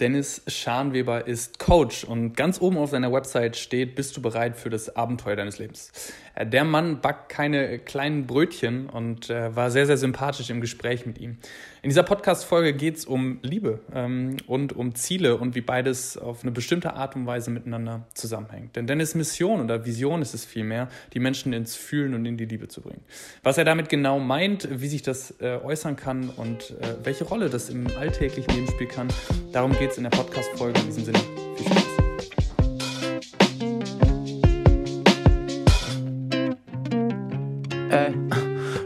Dennis Scharnweber ist Coach und ganz oben auf seiner Website steht, bist du bereit für das Abenteuer deines Lebens? Der Mann backt keine kleinen Brötchen und äh, war sehr, sehr sympathisch im Gespräch mit ihm. In dieser Podcast-Folge geht es um Liebe ähm, und um Ziele und wie beides auf eine bestimmte Art und Weise miteinander zusammenhängt. Denn Dennis Mission oder Vision ist es vielmehr, die Menschen ins Fühlen und in die Liebe zu bringen. Was er damit genau meint, wie sich das äh, äußern kann und äh, welche Rolle das im alltäglichen Leben spielen kann, darum geht es in der Podcast-Folge. In diesem Sinne,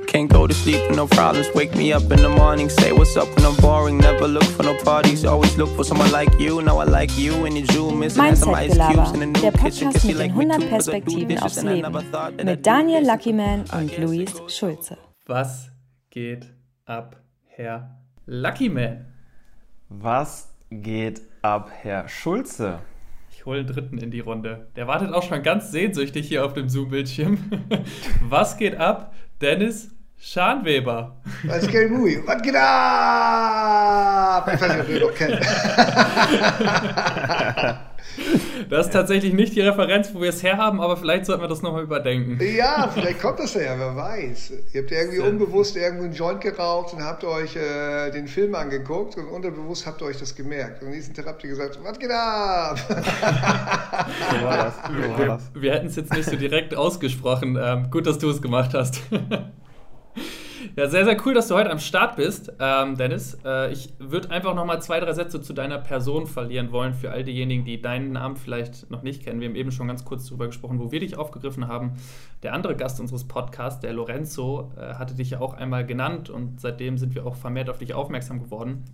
Can't go to sleep with no problems. Wake me up in the morning, say what's up when I'm boring. Never look for no parties, always look for someone like you. Now I like you and you jewel missing some ice cubes in a new der Podcast mit den 100 Perspektiven aufs Leben. Mit Daniel Luckyman und Luis Schulze. Was geht ab, Herr Luckyman? Was geht ab, Herr Schulze? Ich hole den dritten in die Runde. Der wartet auch schon ganz sehnsüchtig hier auf dem Zoom-Bildschirm. Was geht ab, Dennis Scharnweber. Was geht Mui? Was geht ab? Ich weiß nicht, ob ihr noch kennt. Das ist tatsächlich nicht die Referenz, wo wir es herhaben, aber vielleicht sollten wir das nochmal überdenken. Ja, vielleicht kommt das ja, wer weiß. Ihr habt irgendwie unbewusst irgendwo einen Joint geraucht und habt euch äh, den Film angeguckt und unterbewusst habt ihr euch das gemerkt. Und nächsten Tag habt ihr gesagt, was geht ab? So war das. So war das. Wir, wir hätten es jetzt nicht so direkt ausgesprochen. Ähm, gut, dass du es gemacht hast. Ja, sehr, sehr cool, dass du heute am Start bist, ähm, Dennis. Äh, ich würde einfach noch mal zwei, drei Sätze zu deiner Person verlieren wollen, für all diejenigen, die deinen Namen vielleicht noch nicht kennen. Wir haben eben schon ganz kurz darüber gesprochen, wo wir dich aufgegriffen haben. Der andere Gast unseres Podcasts, der Lorenzo, äh, hatte dich ja auch einmal genannt und seitdem sind wir auch vermehrt auf dich aufmerksam geworden.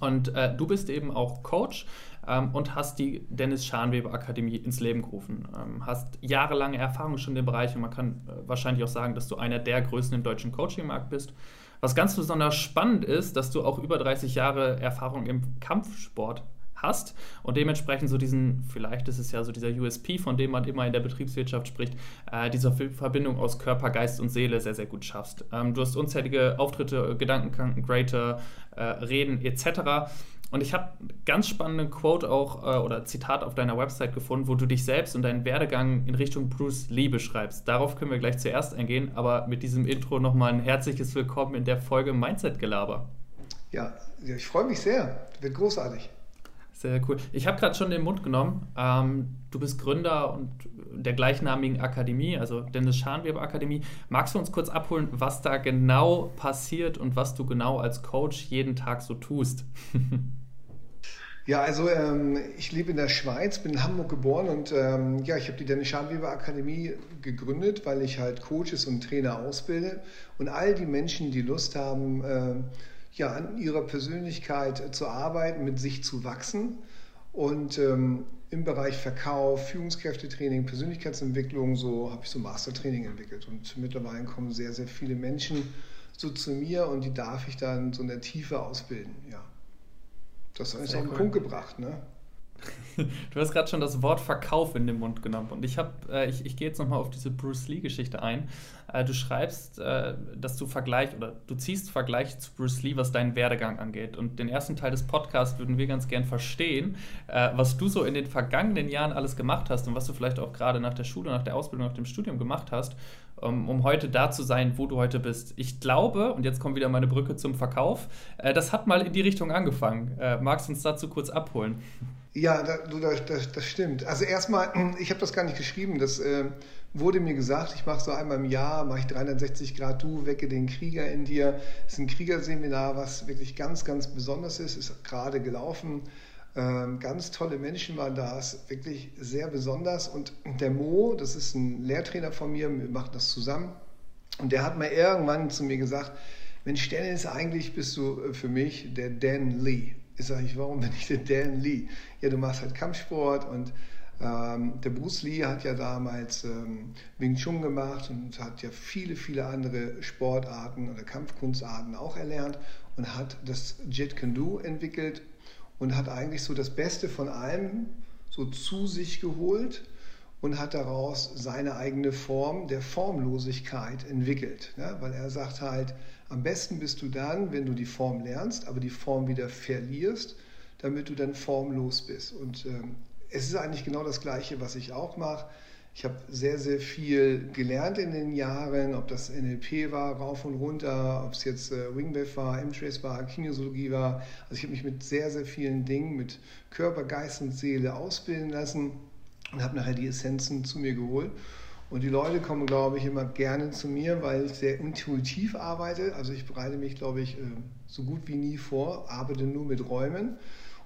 Und äh, du bist eben auch Coach ähm, und hast die Dennis Scharnweber Akademie ins Leben gerufen. Ähm, hast jahrelange Erfahrung schon in dem Bereich und man kann äh, wahrscheinlich auch sagen, dass du einer der Größten im deutschen Coaching-Markt bist. Was ganz besonders spannend ist, dass du auch über 30 Jahre Erfahrung im Kampfsport hast und dementsprechend so diesen, vielleicht ist es ja so dieser USP, von dem man immer in der Betriebswirtschaft spricht, äh, diese Verbindung aus Körper, Geist und Seele sehr, sehr gut schaffst. Ähm, du hast unzählige Auftritte, Gedankenkranken, Greater, äh, Reden etc. Und ich habe einen ganz spannenden Quote auch äh, oder Zitat auf deiner Website gefunden, wo du dich selbst und deinen Werdegang in Richtung Bruce Lee beschreibst. Darauf können wir gleich zuerst eingehen, aber mit diesem Intro nochmal ein herzliches Willkommen in der Folge Mindset Gelaber. Ja, ich freue mich sehr. Wird großartig. Sehr cool. Ich habe gerade schon den Mund genommen. Ähm, du bist Gründer und der gleichnamigen Akademie, also Dennis Scharnweber Akademie. Magst du uns kurz abholen, was da genau passiert und was du genau als Coach jeden Tag so tust? Ja, also ähm, ich lebe in der Schweiz, bin in Hamburg geboren und ähm, ja, ich habe die Dennis Scharnweber Akademie gegründet, weil ich halt Coaches und Trainer ausbilde und all die Menschen, die Lust haben, äh, ja, an ihrer Persönlichkeit zu arbeiten, mit sich zu wachsen und ähm, im Bereich Verkauf, Führungskräftetraining, Persönlichkeitsentwicklung, so habe ich so Mastertraining entwickelt und mittlerweile kommen sehr, sehr viele Menschen so zu mir und die darf ich dann so in der Tiefe ausbilden, ja. Das ist auf den cool. Punkt gebracht, ne? Du hast gerade schon das Wort Verkauf in den Mund genommen und ich habe, äh, ich, ich gehe jetzt nochmal auf diese Bruce Lee-Geschichte ein. Äh, du schreibst, äh, dass du Vergleich oder du ziehst Vergleich zu Bruce Lee, was deinen Werdegang angeht. Und den ersten Teil des Podcasts würden wir ganz gern verstehen, äh, was du so in den vergangenen Jahren alles gemacht hast und was du vielleicht auch gerade nach der Schule, nach der Ausbildung, nach dem Studium gemacht hast, um, heute da zu sein, wo du heute bist. Ich glaube, und jetzt kommt wieder meine Brücke zum Verkauf, das hat mal in die Richtung angefangen. Magst du uns dazu kurz abholen? Ja, das, das, das stimmt. Also erstmal, ich habe das gar nicht geschrieben. Das wurde mir gesagt, ich mache so einmal im Jahr, mache ich 360 Grad Du, wecke den Krieger in dir. Das ist ein Kriegerseminar, was wirklich ganz, ganz besonders ist. Ist gerade gelaufen. Ähm, ganz tolle Menschen waren da, ist wirklich sehr besonders. Und der Mo, das ist ein Lehrtrainer von mir, wir machen das zusammen. Und der hat mal irgendwann zu mir gesagt, Mensch, Dennis, eigentlich bist du äh, für mich der Dan Lee. Ich sage, warum bin ich der Dan Lee? Ja, du machst halt Kampfsport und ähm, der Bruce Lee hat ja damals ähm, Wing Chun gemacht und hat ja viele, viele andere Sportarten oder Kampfkunstarten auch erlernt und hat das Jet Can Do entwickelt und hat eigentlich so das Beste von allem so zu sich geholt und hat daraus seine eigene Form der Formlosigkeit entwickelt. Ja, weil er sagt halt, am besten bist du dann, wenn du die Form lernst, aber die Form wieder verlierst, damit du dann formlos bist. Und ähm, es ist eigentlich genau das Gleiche, was ich auch mache. Ich habe sehr, sehr viel gelernt in den Jahren, ob das NLP war, rauf und runter, ob es jetzt äh, Wingwave war, M-Trace war, Kinesiologie war. Also ich habe mich mit sehr, sehr vielen Dingen, mit Körper, Geist und Seele ausbilden lassen und habe nachher die Essenzen zu mir geholt. Und die Leute kommen, glaube ich, immer gerne zu mir, weil ich sehr intuitiv arbeite. Also ich bereite mich, glaube ich, äh, so gut wie nie vor, arbeite nur mit Räumen.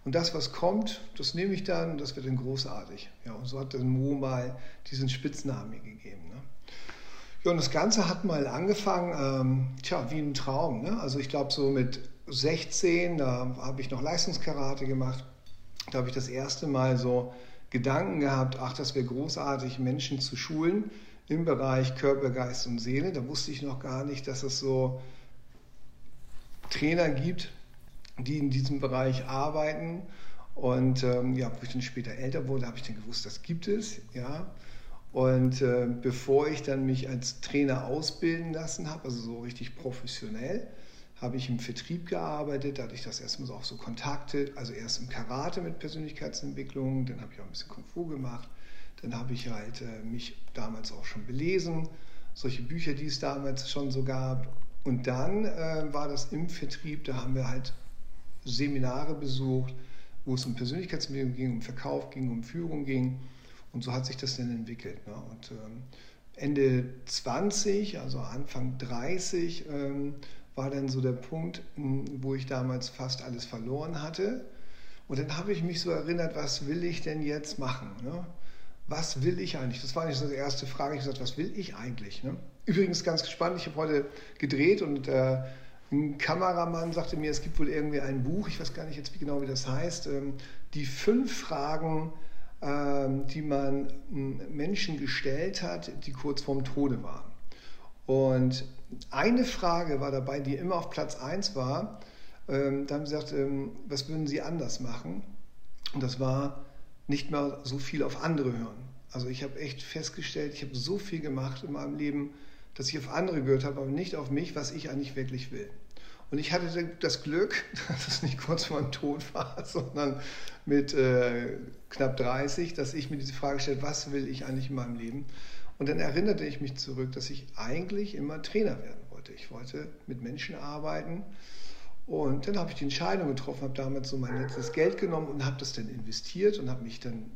Und das, was kommt, das nehme ich dann und das wird dann großartig. Ja, und so hat dann Mo mal diesen Spitznamen mir gegeben. Ne? Ja, und das Ganze hat mal angefangen, ähm, tja, wie ein Traum. Ne? Also ich glaube, so mit 16, da habe ich noch Leistungskarate gemacht. Da habe ich das erste Mal so Gedanken gehabt, ach, das wäre großartig, Menschen zu schulen im Bereich Körper, Geist und Seele. Da wusste ich noch gar nicht, dass es so Trainer gibt, die in diesem Bereich arbeiten. Und ähm, ja, wo ich dann später älter wurde, habe ich dann gewusst, das gibt es. Ja. Und äh, bevor ich dann mich als Trainer ausbilden lassen habe, also so richtig professionell, habe ich im Vertrieb gearbeitet, da hatte ich das erstmal auch so Kontakte, also erst im Karate mit Persönlichkeitsentwicklung, dann habe ich auch ein bisschen Kung Fu gemacht, dann habe ich halt äh, mich damals auch schon belesen, solche Bücher, die es damals schon so gab. Und dann äh, war das im Vertrieb, da haben wir halt Seminare besucht, wo es um Persönlichkeitsentwicklung ging, um Verkauf ging, um Führung ging. Und so hat sich das dann entwickelt. Ne? Und ähm, Ende 20, also Anfang 30, ähm, war dann so der Punkt, hm, wo ich damals fast alles verloren hatte. Und dann habe ich mich so erinnert, was will ich denn jetzt machen? Ne? Was will ich eigentlich? Das war nicht so die erste Frage. Ich habe gesagt, was will ich eigentlich? Ne? Übrigens ganz gespannt, ich habe heute gedreht und äh, ein Kameramann sagte mir, es gibt wohl irgendwie ein Buch, ich weiß gar nicht jetzt wie genau, wie das heißt, ähm, die fünf Fragen, ähm, die man Menschen gestellt hat, die kurz vorm Tode waren. Und eine Frage war dabei, die immer auf Platz 1 war. Ähm, da haben sie gesagt, was würden Sie anders machen? Und das war nicht mal so viel auf andere hören. Also ich habe echt festgestellt, ich habe so viel gemacht in meinem Leben, dass ich auf andere gehört habe, aber nicht auf mich, was ich eigentlich wirklich will. Und ich hatte das Glück, dass es nicht kurz vor dem Tod war, sondern mit äh, knapp 30, dass ich mir diese Frage stellte, was will ich eigentlich in meinem Leben? Und dann erinnerte ich mich zurück, dass ich eigentlich immer Trainer werden wollte. Ich wollte mit Menschen arbeiten. Und dann habe ich die Entscheidung getroffen, habe damals so mein letztes Geld genommen und habe das dann investiert und habe mich dann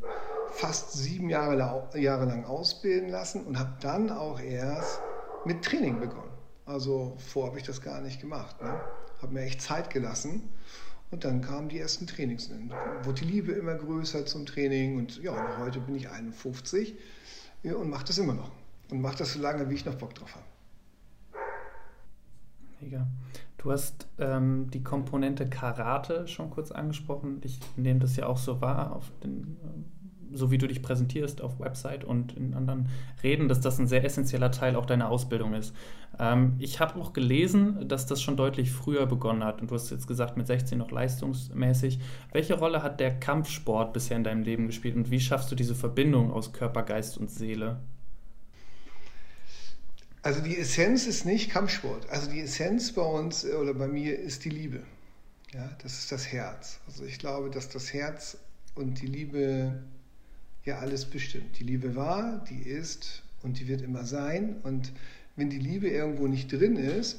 fast sieben Jahre, Jahre lang ausbilden lassen und habe dann auch erst mit Training begonnen. Also vorher habe ich das gar nicht gemacht. Ne? Habe mir echt Zeit gelassen. Und dann kamen die ersten Trainings. Dann wurde die Liebe immer größer zum Training. Und ja, und heute bin ich 51 ja, und mache das immer noch. Und mache das so lange, wie ich noch Bock drauf habe. Mega. Du hast ähm, die Komponente Karate schon kurz angesprochen. Ich nehme das ja auch so wahr, auf den, ähm, so wie du dich präsentierst auf Website und in anderen Reden, dass das ein sehr essentieller Teil auch deiner Ausbildung ist. Ähm, ich habe auch gelesen, dass das schon deutlich früher begonnen hat. Und du hast jetzt gesagt, mit 16 noch leistungsmäßig. Welche Rolle hat der Kampfsport bisher in deinem Leben gespielt und wie schaffst du diese Verbindung aus Körper, Geist und Seele? Also die Essenz ist nicht Kampfsport. Also die Essenz bei uns äh, oder bei mir ist die Liebe. Ja, das ist das Herz. Also ich glaube, dass das Herz und die Liebe ja alles bestimmt. Die Liebe war, die ist und die wird immer sein. Und wenn die Liebe irgendwo nicht drin ist,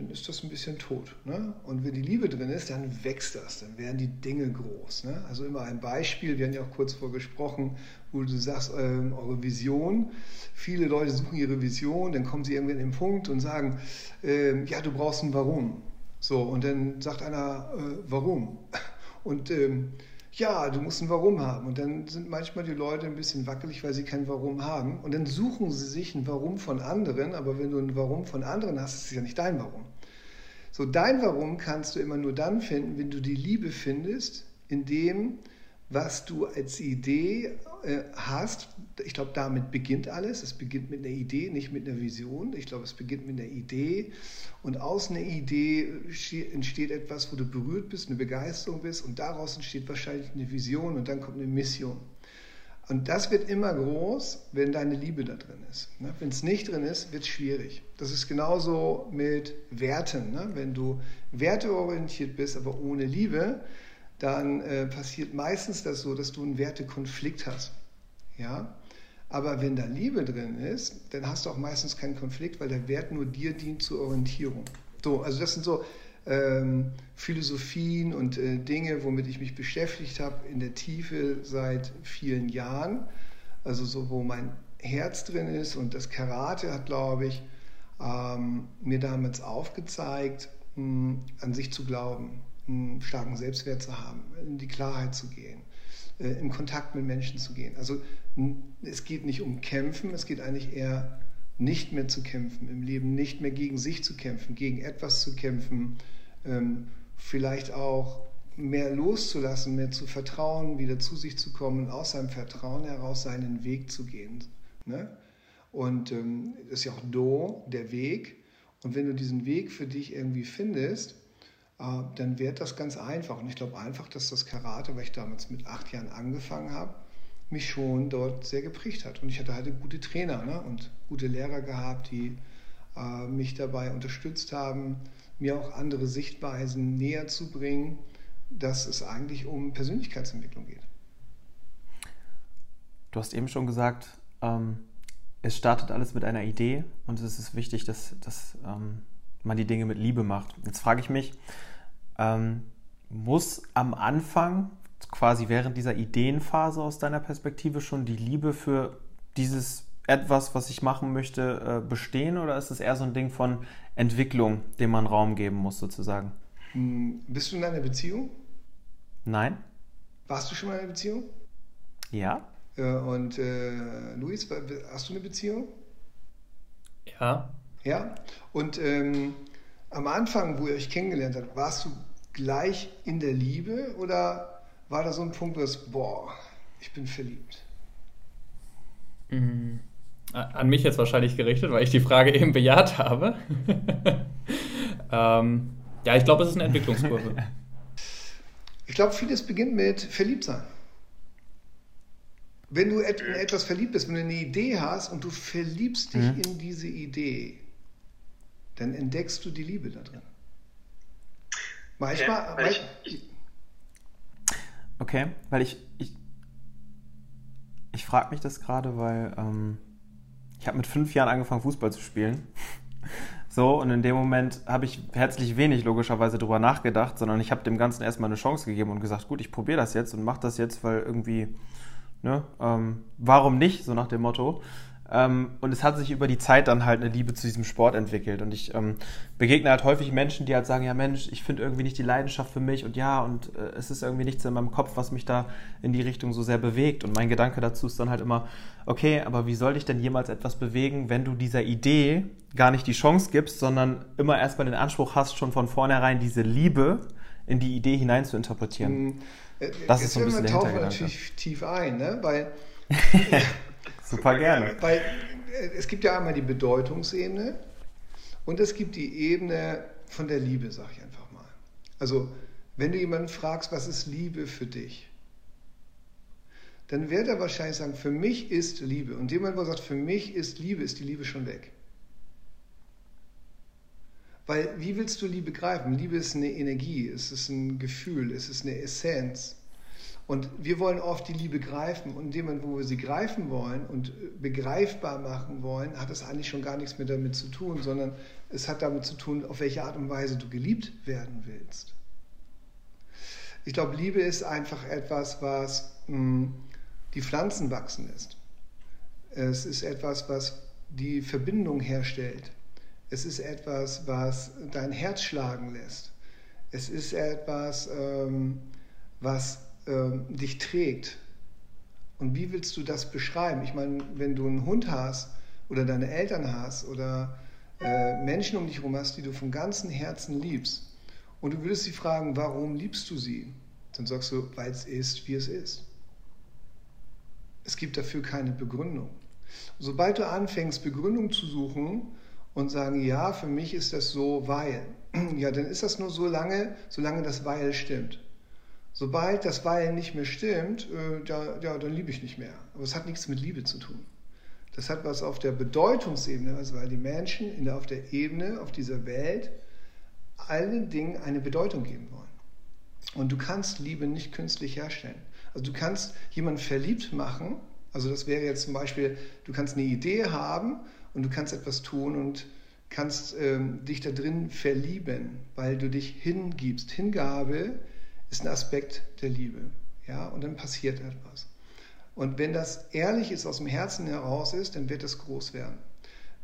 dann ist das ein bisschen tot. Ne? Und wenn die Liebe drin ist, dann wächst das, dann werden die Dinge groß. Ne? Also immer ein Beispiel, wir haben ja auch kurz vorgesprochen, wo du sagst, ähm, eure Vision. Viele Leute suchen ihre Vision, dann kommen sie irgendwann in den Punkt und sagen, ähm, ja, du brauchst ein Warum. So, und dann sagt einer, äh, warum? Und ähm, ja, du musst ein Warum haben. Und dann sind manchmal die Leute ein bisschen wackelig, weil sie kein Warum haben. Und dann suchen sie sich ein Warum von anderen, aber wenn du ein Warum von anderen hast, ist es ja nicht dein Warum. So, dein Warum kannst du immer nur dann finden, wenn du die Liebe findest, in dem, was du als Idee äh, hast. Ich glaube, damit beginnt alles. Es beginnt mit einer Idee, nicht mit einer Vision. Ich glaube, es beginnt mit einer Idee. Und aus einer Idee entsteht etwas, wo du berührt bist, eine Begeisterung bist. Und daraus entsteht wahrscheinlich eine Vision und dann kommt eine Mission. Und das wird immer groß, wenn deine Liebe da drin ist. Ne? Wenn es nicht drin ist, wird es schwierig. Das ist genauso mit Werten. Ne? Wenn du werteorientiert bist, aber ohne Liebe, dann äh, passiert meistens das so, dass du einen Wertekonflikt hast. Ja? Aber wenn da Liebe drin ist, dann hast du auch meistens keinen Konflikt, weil der Wert nur dir dient zur Orientierung. So, also das sind so ähm, Philosophien und äh, Dinge, womit ich mich beschäftigt habe in der Tiefe seit vielen Jahren. Also so, wo mein Herz drin ist und das Karate hat, glaube ich, ähm, mir damals aufgezeigt, mh, an sich zu glauben, einen starken Selbstwert zu haben, in die Klarheit zu gehen, äh, in Kontakt mit Menschen zu gehen. Also es geht nicht um Kämpfen, es geht eigentlich eher nicht mehr zu kämpfen, im Leben nicht mehr gegen sich zu kämpfen, gegen etwas zu kämpfen, ähm, vielleicht auch mehr loszulassen, mehr zu vertrauen, wieder zu sich zu kommen, aus seinem Vertrauen heraus seinen Weg zu gehen. Ne? Und ähm, das ist ja auch Do, der Weg. Und wenn du diesen Weg für dich irgendwie findest, dann wird das ganz einfach. Und ich glaube einfach, dass das Karate, weil ich damals mit acht Jahren angefangen habe, mich schon dort sehr geprägt hat. Und ich hatte halt gute Trainer ne? und gute Lehrer gehabt, die äh, mich dabei unterstützt haben, mir auch andere Sichtweisen näher zu bringen, dass es eigentlich um Persönlichkeitsentwicklung geht. Du hast eben schon gesagt, ähm, es startet alles mit einer Idee und es ist wichtig, dass, dass ähm, man die Dinge mit Liebe macht. Jetzt frage ich mich, ähm, muss am Anfang quasi während dieser Ideenphase aus deiner Perspektive schon die Liebe für dieses etwas, was ich machen möchte, äh, bestehen oder ist es eher so ein Ding von Entwicklung, dem man Raum geben muss, sozusagen? Hm, bist du in einer Beziehung? Nein. Warst du schon mal in einer Beziehung? Ja. Äh, und äh, Luis, hast du eine Beziehung? Ja. Ja. Und ähm, am Anfang, wo ihr euch kennengelernt habt, warst du gleich in der Liebe oder war da so ein Punkt, wo es, boah, ich bin verliebt? Mhm. An mich jetzt wahrscheinlich gerichtet, weil ich die Frage eben bejaht habe. ähm, ja, ich glaube, es ist eine Entwicklungskurve. Ich glaube, vieles beginnt mit Verliebtsein. Wenn du in etwas verliebt bist, wenn du eine Idee hast und du verliebst dich mhm. in diese Idee, dann entdeckst du die Liebe da drin. Manchmal, ja, manchmal ich, Okay, weil ich, ich, ich frage mich das gerade, weil ähm, ich habe mit fünf Jahren angefangen, Fußball zu spielen. So, und in dem Moment habe ich herzlich wenig logischerweise drüber nachgedacht, sondern ich habe dem Ganzen erstmal eine Chance gegeben und gesagt, gut, ich probiere das jetzt und mache das jetzt, weil irgendwie, ne, ähm, warum nicht, so nach dem Motto. Ähm, und es hat sich über die Zeit dann halt eine Liebe zu diesem Sport entwickelt. Und ich ähm, begegne halt häufig Menschen, die halt sagen, ja Mensch, ich finde irgendwie nicht die Leidenschaft für mich und ja, und äh, es ist irgendwie nichts in meinem Kopf, was mich da in die Richtung so sehr bewegt. Und mein Gedanke dazu ist dann halt immer, okay, aber wie soll dich denn jemals etwas bewegen, wenn du dieser Idee gar nicht die Chance gibst, sondern immer erstmal den Anspruch hast, schon von vornherein diese Liebe in die Idee hinein zu interpretieren. Mhm. Das Jetzt ist so ein bisschen der Hintergedanke. natürlich tief ein, ne? weil Super gerne. Weil äh, es gibt ja einmal die Bedeutungsebene und es gibt die Ebene von der Liebe, sag ich einfach mal. Also, wenn du jemanden fragst, was ist Liebe für dich? Dann wird er wahrscheinlich sagen, für mich ist Liebe. Und jemand, der sagt, für mich ist Liebe, ist die Liebe schon weg. Weil wie willst du Liebe greifen? Liebe ist eine Energie, es ist ein Gefühl, es ist eine Essenz. Und wir wollen oft die Liebe greifen und in dem wo wir sie greifen wollen und begreifbar machen wollen, hat es eigentlich schon gar nichts mehr damit zu tun, sondern es hat damit zu tun, auf welche Art und Weise du geliebt werden willst. Ich glaube, Liebe ist einfach etwas, was mh, hm, die Pflanzen wachsen lässt. Es ist etwas, was die Verbindung herstellt. Es ist etwas, was dein Herz schlagen lässt. Es ist etwas, ähm, was äh, dich trägt. Und wie willst du das beschreiben? Ich meine, wenn du einen Hund hast oder deine Eltern hast oder äh, Menschen um dich herum hast, die du von ganzem Herzen liebst, und du würdest sie fragen, warum liebst du sie? Dann sagst du, weil es ist, wie es ist. Es gibt dafür keine Begründung. Sobald du anfängst, Begründung zu suchen und sagen, ja, für mich ist das so, weil, ja, dann ist das nur so lange, solange das weil stimmt. Sobald das Weil nicht mehr stimmt, äh, ja, ja, dann liebe ich nicht mehr. Aber es hat nichts mit Liebe zu tun. Das hat was auf der Bedeutungsebene, also weil die Menschen in der, auf der Ebene, auf dieser Welt, allen Dingen eine Bedeutung geben wollen. Und du kannst Liebe nicht künstlich herstellen. Also du kannst jemanden verliebt machen. Also das wäre jetzt zum Beispiel, du kannst eine Idee haben und du kannst etwas tun und kannst ähm, dich da drin verlieben, weil du dich hingibst. Hingabe ist ein Aspekt der Liebe. Ja, und dann passiert etwas. Und wenn das ehrlich ist, aus dem Herzen heraus ist, dann wird es groß werden.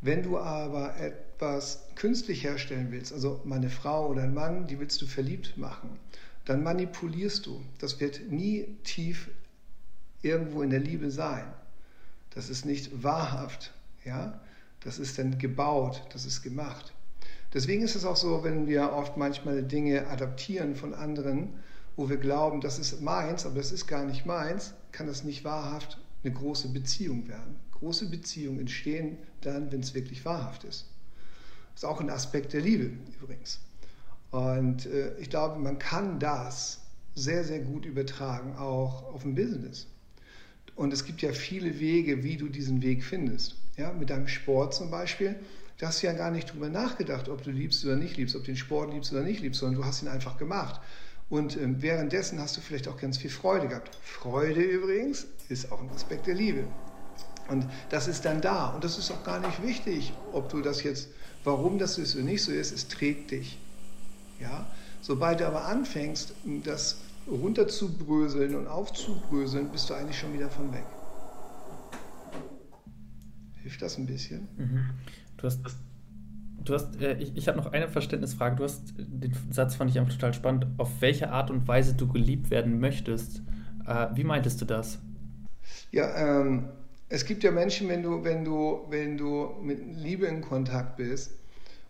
Wenn du aber etwas künstlich herstellen willst, also meine Frau oder ein Mann, die willst du verliebt machen, dann manipulierst du. Das wird nie tief irgendwo in der Liebe sein. Das ist nicht wahrhaft. Ja? Das ist dann gebaut, das ist gemacht. Deswegen ist es auch so, wenn wir oft manchmal Dinge adaptieren von anderen, wo wir glauben, das ist meins, aber das ist gar nicht meins, kann das nicht wahrhaft eine große Beziehung werden. Große Beziehungen entstehen dann, wenn es wirklich wahrhaft ist. Das ist auch ein Aspekt der Liebe übrigens. Und äh, ich glaube, man kann das sehr, sehr gut übertragen, auch auf ein Business. Und es gibt ja viele Wege, wie du diesen Weg findest. Ja, mit deinem Sport zum Beispiel, da hast du ja gar nicht drüber nachgedacht, ob du liebst oder nicht liebst, ob du den Sport liebst oder nicht liebst, sondern du hast ihn einfach gemacht. Und ähm, währenddessen hast du vielleicht auch ganz viel Freude gehabt. Freude übrigens ist auch ein Aspekt der Liebe. Und das ist dann da. Und das ist auch gar nicht wichtig, ob du das jetzt, warum das ist oder nicht so ist, es trägt dich. Ja? Sobald du aber anfängst, das runterzubröseln und aufzubröseln, bist du eigentlich schon wieder von weg. Hilft das ein bisschen? Mhm. Du hast, du hast äh, ich, ich habe noch eine Verständnisfrage. Du hast den Satz fand ich einfach total spannend. Auf welche Art und Weise du geliebt werden möchtest. Äh, wie meintest du das? Ja, ähm, es gibt ja Menschen, wenn du, wenn du, wenn du mit Liebe in Kontakt bist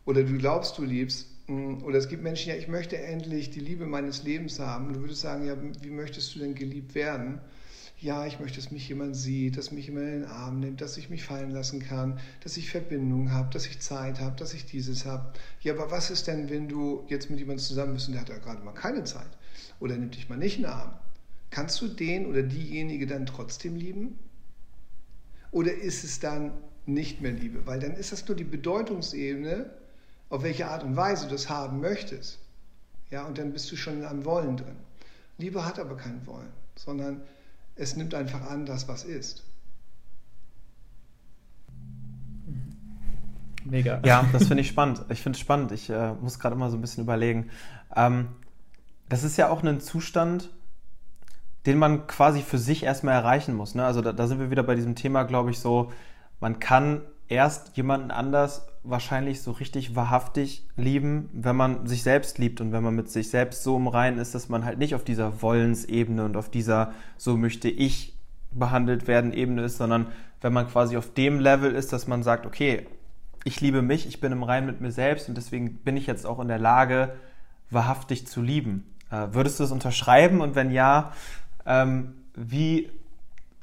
oder du glaubst, du liebst, mm, oder es gibt Menschen, ja, ich möchte endlich die Liebe meines Lebens haben. Du würdest sagen, ja, wie möchtest du denn geliebt werden? Ja, ich möchte, dass mich jemand sieht, dass mich jemand in den Arm nimmt, dass ich mich fallen lassen kann, dass ich Verbindung habe, dass ich Zeit habe, dass ich dieses habe. Ja, aber was ist denn, wenn du jetzt mit jemandem zusammen bist und der hat ja gerade mal keine Zeit oder nimmt dich mal nicht in den Arm? Kannst du den oder diejenige dann trotzdem lieben? Oder ist es dann nicht mehr Liebe? Weil dann ist das nur die Bedeutungsebene, auf welche Art und Weise du das haben möchtest. Ja, und dann bist du schon in einem Wollen drin. Liebe hat aber kein Wollen, sondern es nimmt einfach an, das, was ist. Mega. Ja, das finde ich spannend. Ich finde es spannend. Ich äh, muss gerade immer so ein bisschen überlegen. Ähm, das ist ja auch ein Zustand, den man quasi für sich erstmal erreichen muss. Ne? Also da, da sind wir wieder bei diesem Thema, glaube ich, so, man kann erst jemanden anders wahrscheinlich so richtig wahrhaftig lieben, wenn man sich selbst liebt und wenn man mit sich selbst so im Reinen ist, dass man halt nicht auf dieser Wollensebene und auf dieser so möchte ich behandelt werden Ebene ist, sondern wenn man quasi auf dem Level ist, dass man sagt, okay, ich liebe mich, ich bin im Reinen mit mir selbst und deswegen bin ich jetzt auch in der Lage, wahrhaftig zu lieben. Äh, würdest du es unterschreiben und wenn ja, ähm, wie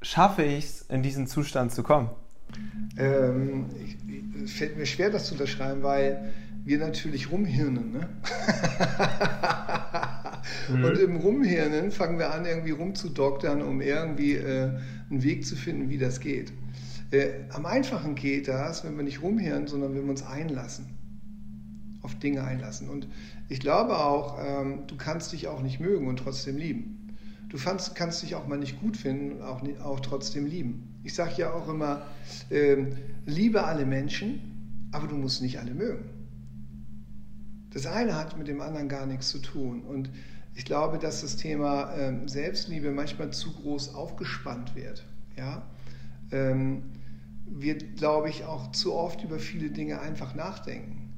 schaffe ich es, in diesen Zustand zu kommen? Ähm, es fällt mir schwer, das zu unterschreiben, weil wir natürlich rumhirnen. Ne? mhm. Und im Rumhirnen fangen wir an, irgendwie rumzudoktern, um irgendwie äh, einen Weg zu finden, wie das geht. Äh, am einfachen geht das, wenn wir nicht rumhirnen, sondern wenn wir uns einlassen. Auf Dinge einlassen. Und ich glaube auch, ähm, du kannst dich auch nicht mögen und trotzdem lieben. Du fandst, kannst dich auch mal nicht gut finden und auch, auch trotzdem lieben. Ich sage ja auch immer, äh, liebe alle Menschen, aber du musst nicht alle mögen. Das eine hat mit dem anderen gar nichts zu tun. Und ich glaube, dass das Thema ähm, Selbstliebe manchmal zu groß aufgespannt wird. Ja? Ähm, wir, glaube ich, auch zu oft über viele Dinge einfach nachdenken.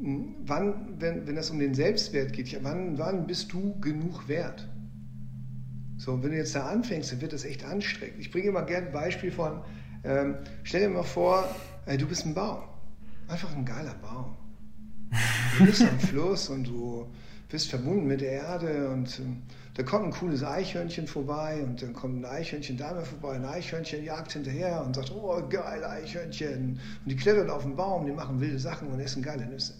Hm, wann, wenn, wenn es um den Selbstwert geht, wann, wann bist du genug wert? So, und wenn du jetzt da anfängst, dann wird das echt anstrengend. Ich bringe immer gerne ein Beispiel von, ähm, stell dir mal vor, äh, du bist ein Baum. Einfach ein geiler Baum. Du bist am Fluss und du bist verbunden mit der Erde und ähm, da kommt ein cooles Eichhörnchen vorbei und dann kommt ein Eichhörnchen da mehr vorbei, ein Eichhörnchen jagt hinterher und sagt, oh, geil Eichhörnchen. Und die klettern auf den Baum, die machen wilde Sachen und essen geile Nüsse.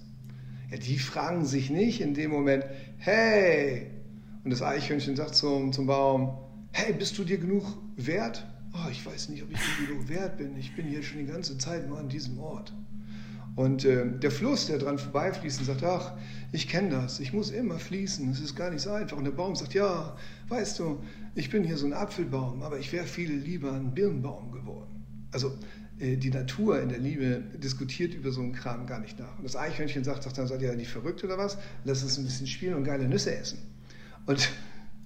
Ja, die fragen sich nicht in dem Moment, hey, und das Eichhörnchen sagt zum, zum Baum, hey, bist du dir genug wert? Oh, ich weiß nicht, ob ich dir genug wert bin. Ich bin hier schon die ganze Zeit nur an diesem Ort. Und äh, der Fluss, der dran vorbeifließt sagt, ach, ich kenne das, ich muss immer fließen, es ist gar nicht so einfach. Und der Baum sagt, ja, weißt du, ich bin hier so ein Apfelbaum, aber ich wäre viel lieber ein Birnbaum geworden. Also äh, die Natur in der Liebe diskutiert über so einen Kram gar nicht nach. Und das Eichhörnchen sagt, sagt dann, seid ihr ja nicht verrückt oder was? Lass uns ein bisschen spielen und geile Nüsse essen. Und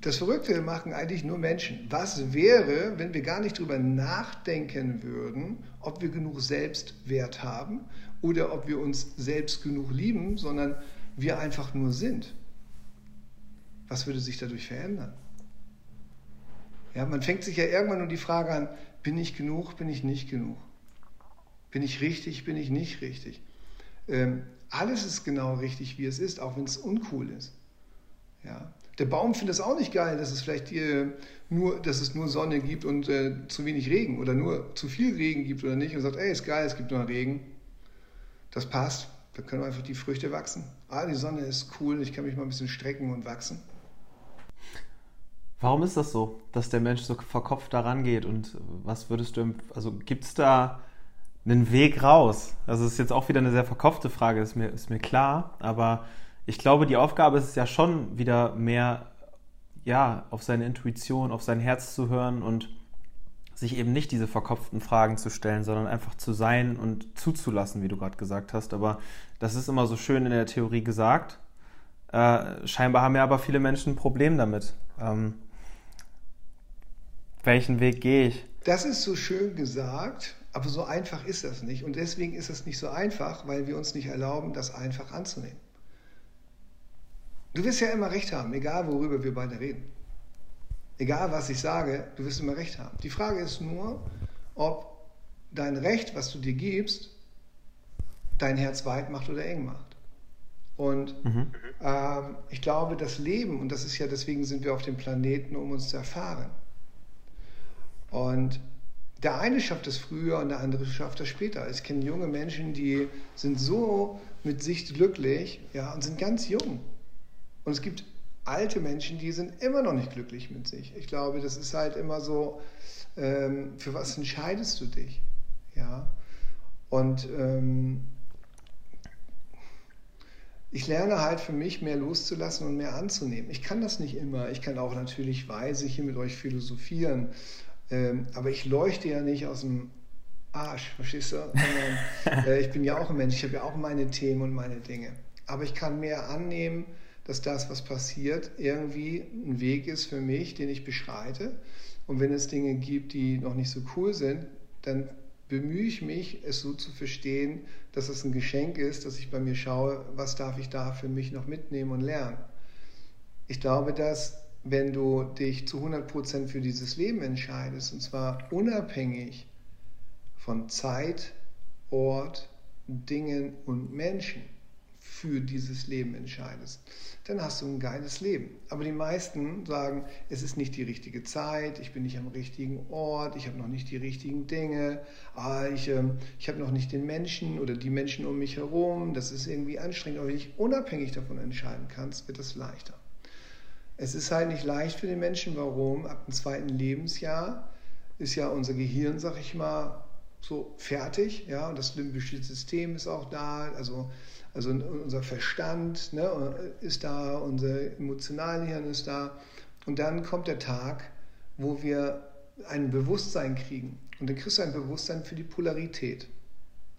das Verrückte machen eigentlich nur Menschen. Was wäre, wenn wir gar nicht drüber nachdenken würden, ob wir genug Selbstwert haben oder ob wir uns selbst genug lieben, sondern wir einfach nur sind? Was würde sich dadurch verändern? Ja, man fängt sich ja irgendwann um die Frage an, bin ich genug, bin ich nicht genug? Bin ich richtig, bin ich nicht richtig? Ähm, alles ist genau richtig, wie es ist, auch wenn es uncool ist. Ja. Der Baum findet es auch nicht geil, dass es vielleicht äh, nur, dass es nur Sonne gibt und äh, zu wenig Regen oder nur zu viel Regen gibt oder nicht und sagt, ey, ist geil, es gibt nur Regen. Das passt. Da können einfach die Früchte wachsen. Ah, die Sonne ist cool, ich kann mich mal ein bisschen strecken und wachsen. Warum ist das so, dass der Mensch so verkopft daran geht? Und was würdest du, also gibt es da einen Weg raus? Also, es ist jetzt auch wieder eine sehr verkopfte Frage, ist mir, ist mir klar, aber ich glaube, die Aufgabe ist es ja schon wieder mehr, ja, auf seine Intuition, auf sein Herz zu hören und sich eben nicht diese verkopften Fragen zu stellen, sondern einfach zu sein und zuzulassen, wie du gerade gesagt hast. Aber das ist immer so schön in der Theorie gesagt. Äh, scheinbar haben ja aber viele Menschen ein Problem damit. Ähm, welchen Weg gehe ich? Das ist so schön gesagt, aber so einfach ist das nicht. Und deswegen ist es nicht so einfach, weil wir uns nicht erlauben, das einfach anzunehmen. Du wirst ja immer recht haben, egal worüber wir beide reden. Egal was ich sage, du wirst immer recht haben. Die Frage ist nur, ob dein Recht, was du dir gibst, dein Herz weit macht oder eng macht. Und mhm. ähm, ich glaube, das Leben, und das ist ja deswegen sind wir auf dem Planeten, um uns zu erfahren. Und der eine schafft es früher und der andere schafft es später. Ich kenne junge Menschen, die sind so mit sich glücklich ja, und sind ganz jung. Und es gibt alte Menschen, die sind immer noch nicht glücklich mit sich. Ich glaube, das ist halt immer so, ähm, für was entscheidest du dich? Ja. Und ähm, ich lerne halt für mich mehr loszulassen und mehr anzunehmen. Ich kann das nicht immer. Ich kann auch natürlich weise hier mit euch philosophieren. Ähm, aber ich leuchte ja nicht aus dem Arsch, verstehst du? Sondern, äh, ich bin ja auch ein Mensch. Ich habe ja auch meine Themen und meine Dinge. Aber ich kann mehr annehmen dass das, was passiert, irgendwie ein Weg ist für mich, den ich beschreite. Und wenn es Dinge gibt, die noch nicht so cool sind, dann bemühe ich mich, es so zu verstehen, dass es ein Geschenk ist, dass ich bei mir schaue, was darf ich da für mich noch mitnehmen und lernen. Ich glaube, dass wenn du dich zu 100% für dieses Leben entscheidest, und zwar unabhängig von Zeit, Ort, Dingen und Menschen, für dieses Leben entscheidest, dann hast du ein geiles Leben. Aber die meisten sagen, es ist nicht die richtige Zeit, ich bin nicht am richtigen Ort, ich habe noch nicht die richtigen Dinge, ah, ich, äh, ich habe noch nicht den Menschen oder die Menschen um mich herum, das ist irgendwie anstrengend. Aber wenn ich unabhängig davon entscheiden kannst, wird es leichter. Es ist halt nicht leicht für den Menschen. Warum? Ab dem zweiten Lebensjahr ist ja unser Gehirn, sag ich mal, so fertig, ja, und das limbische System ist auch da, also also unser Verstand ne, ist da, unser Emotionalhirn ist da. Und dann kommt der Tag, wo wir ein Bewusstsein kriegen. Und dann kriegst du ein Bewusstsein für die Polarität.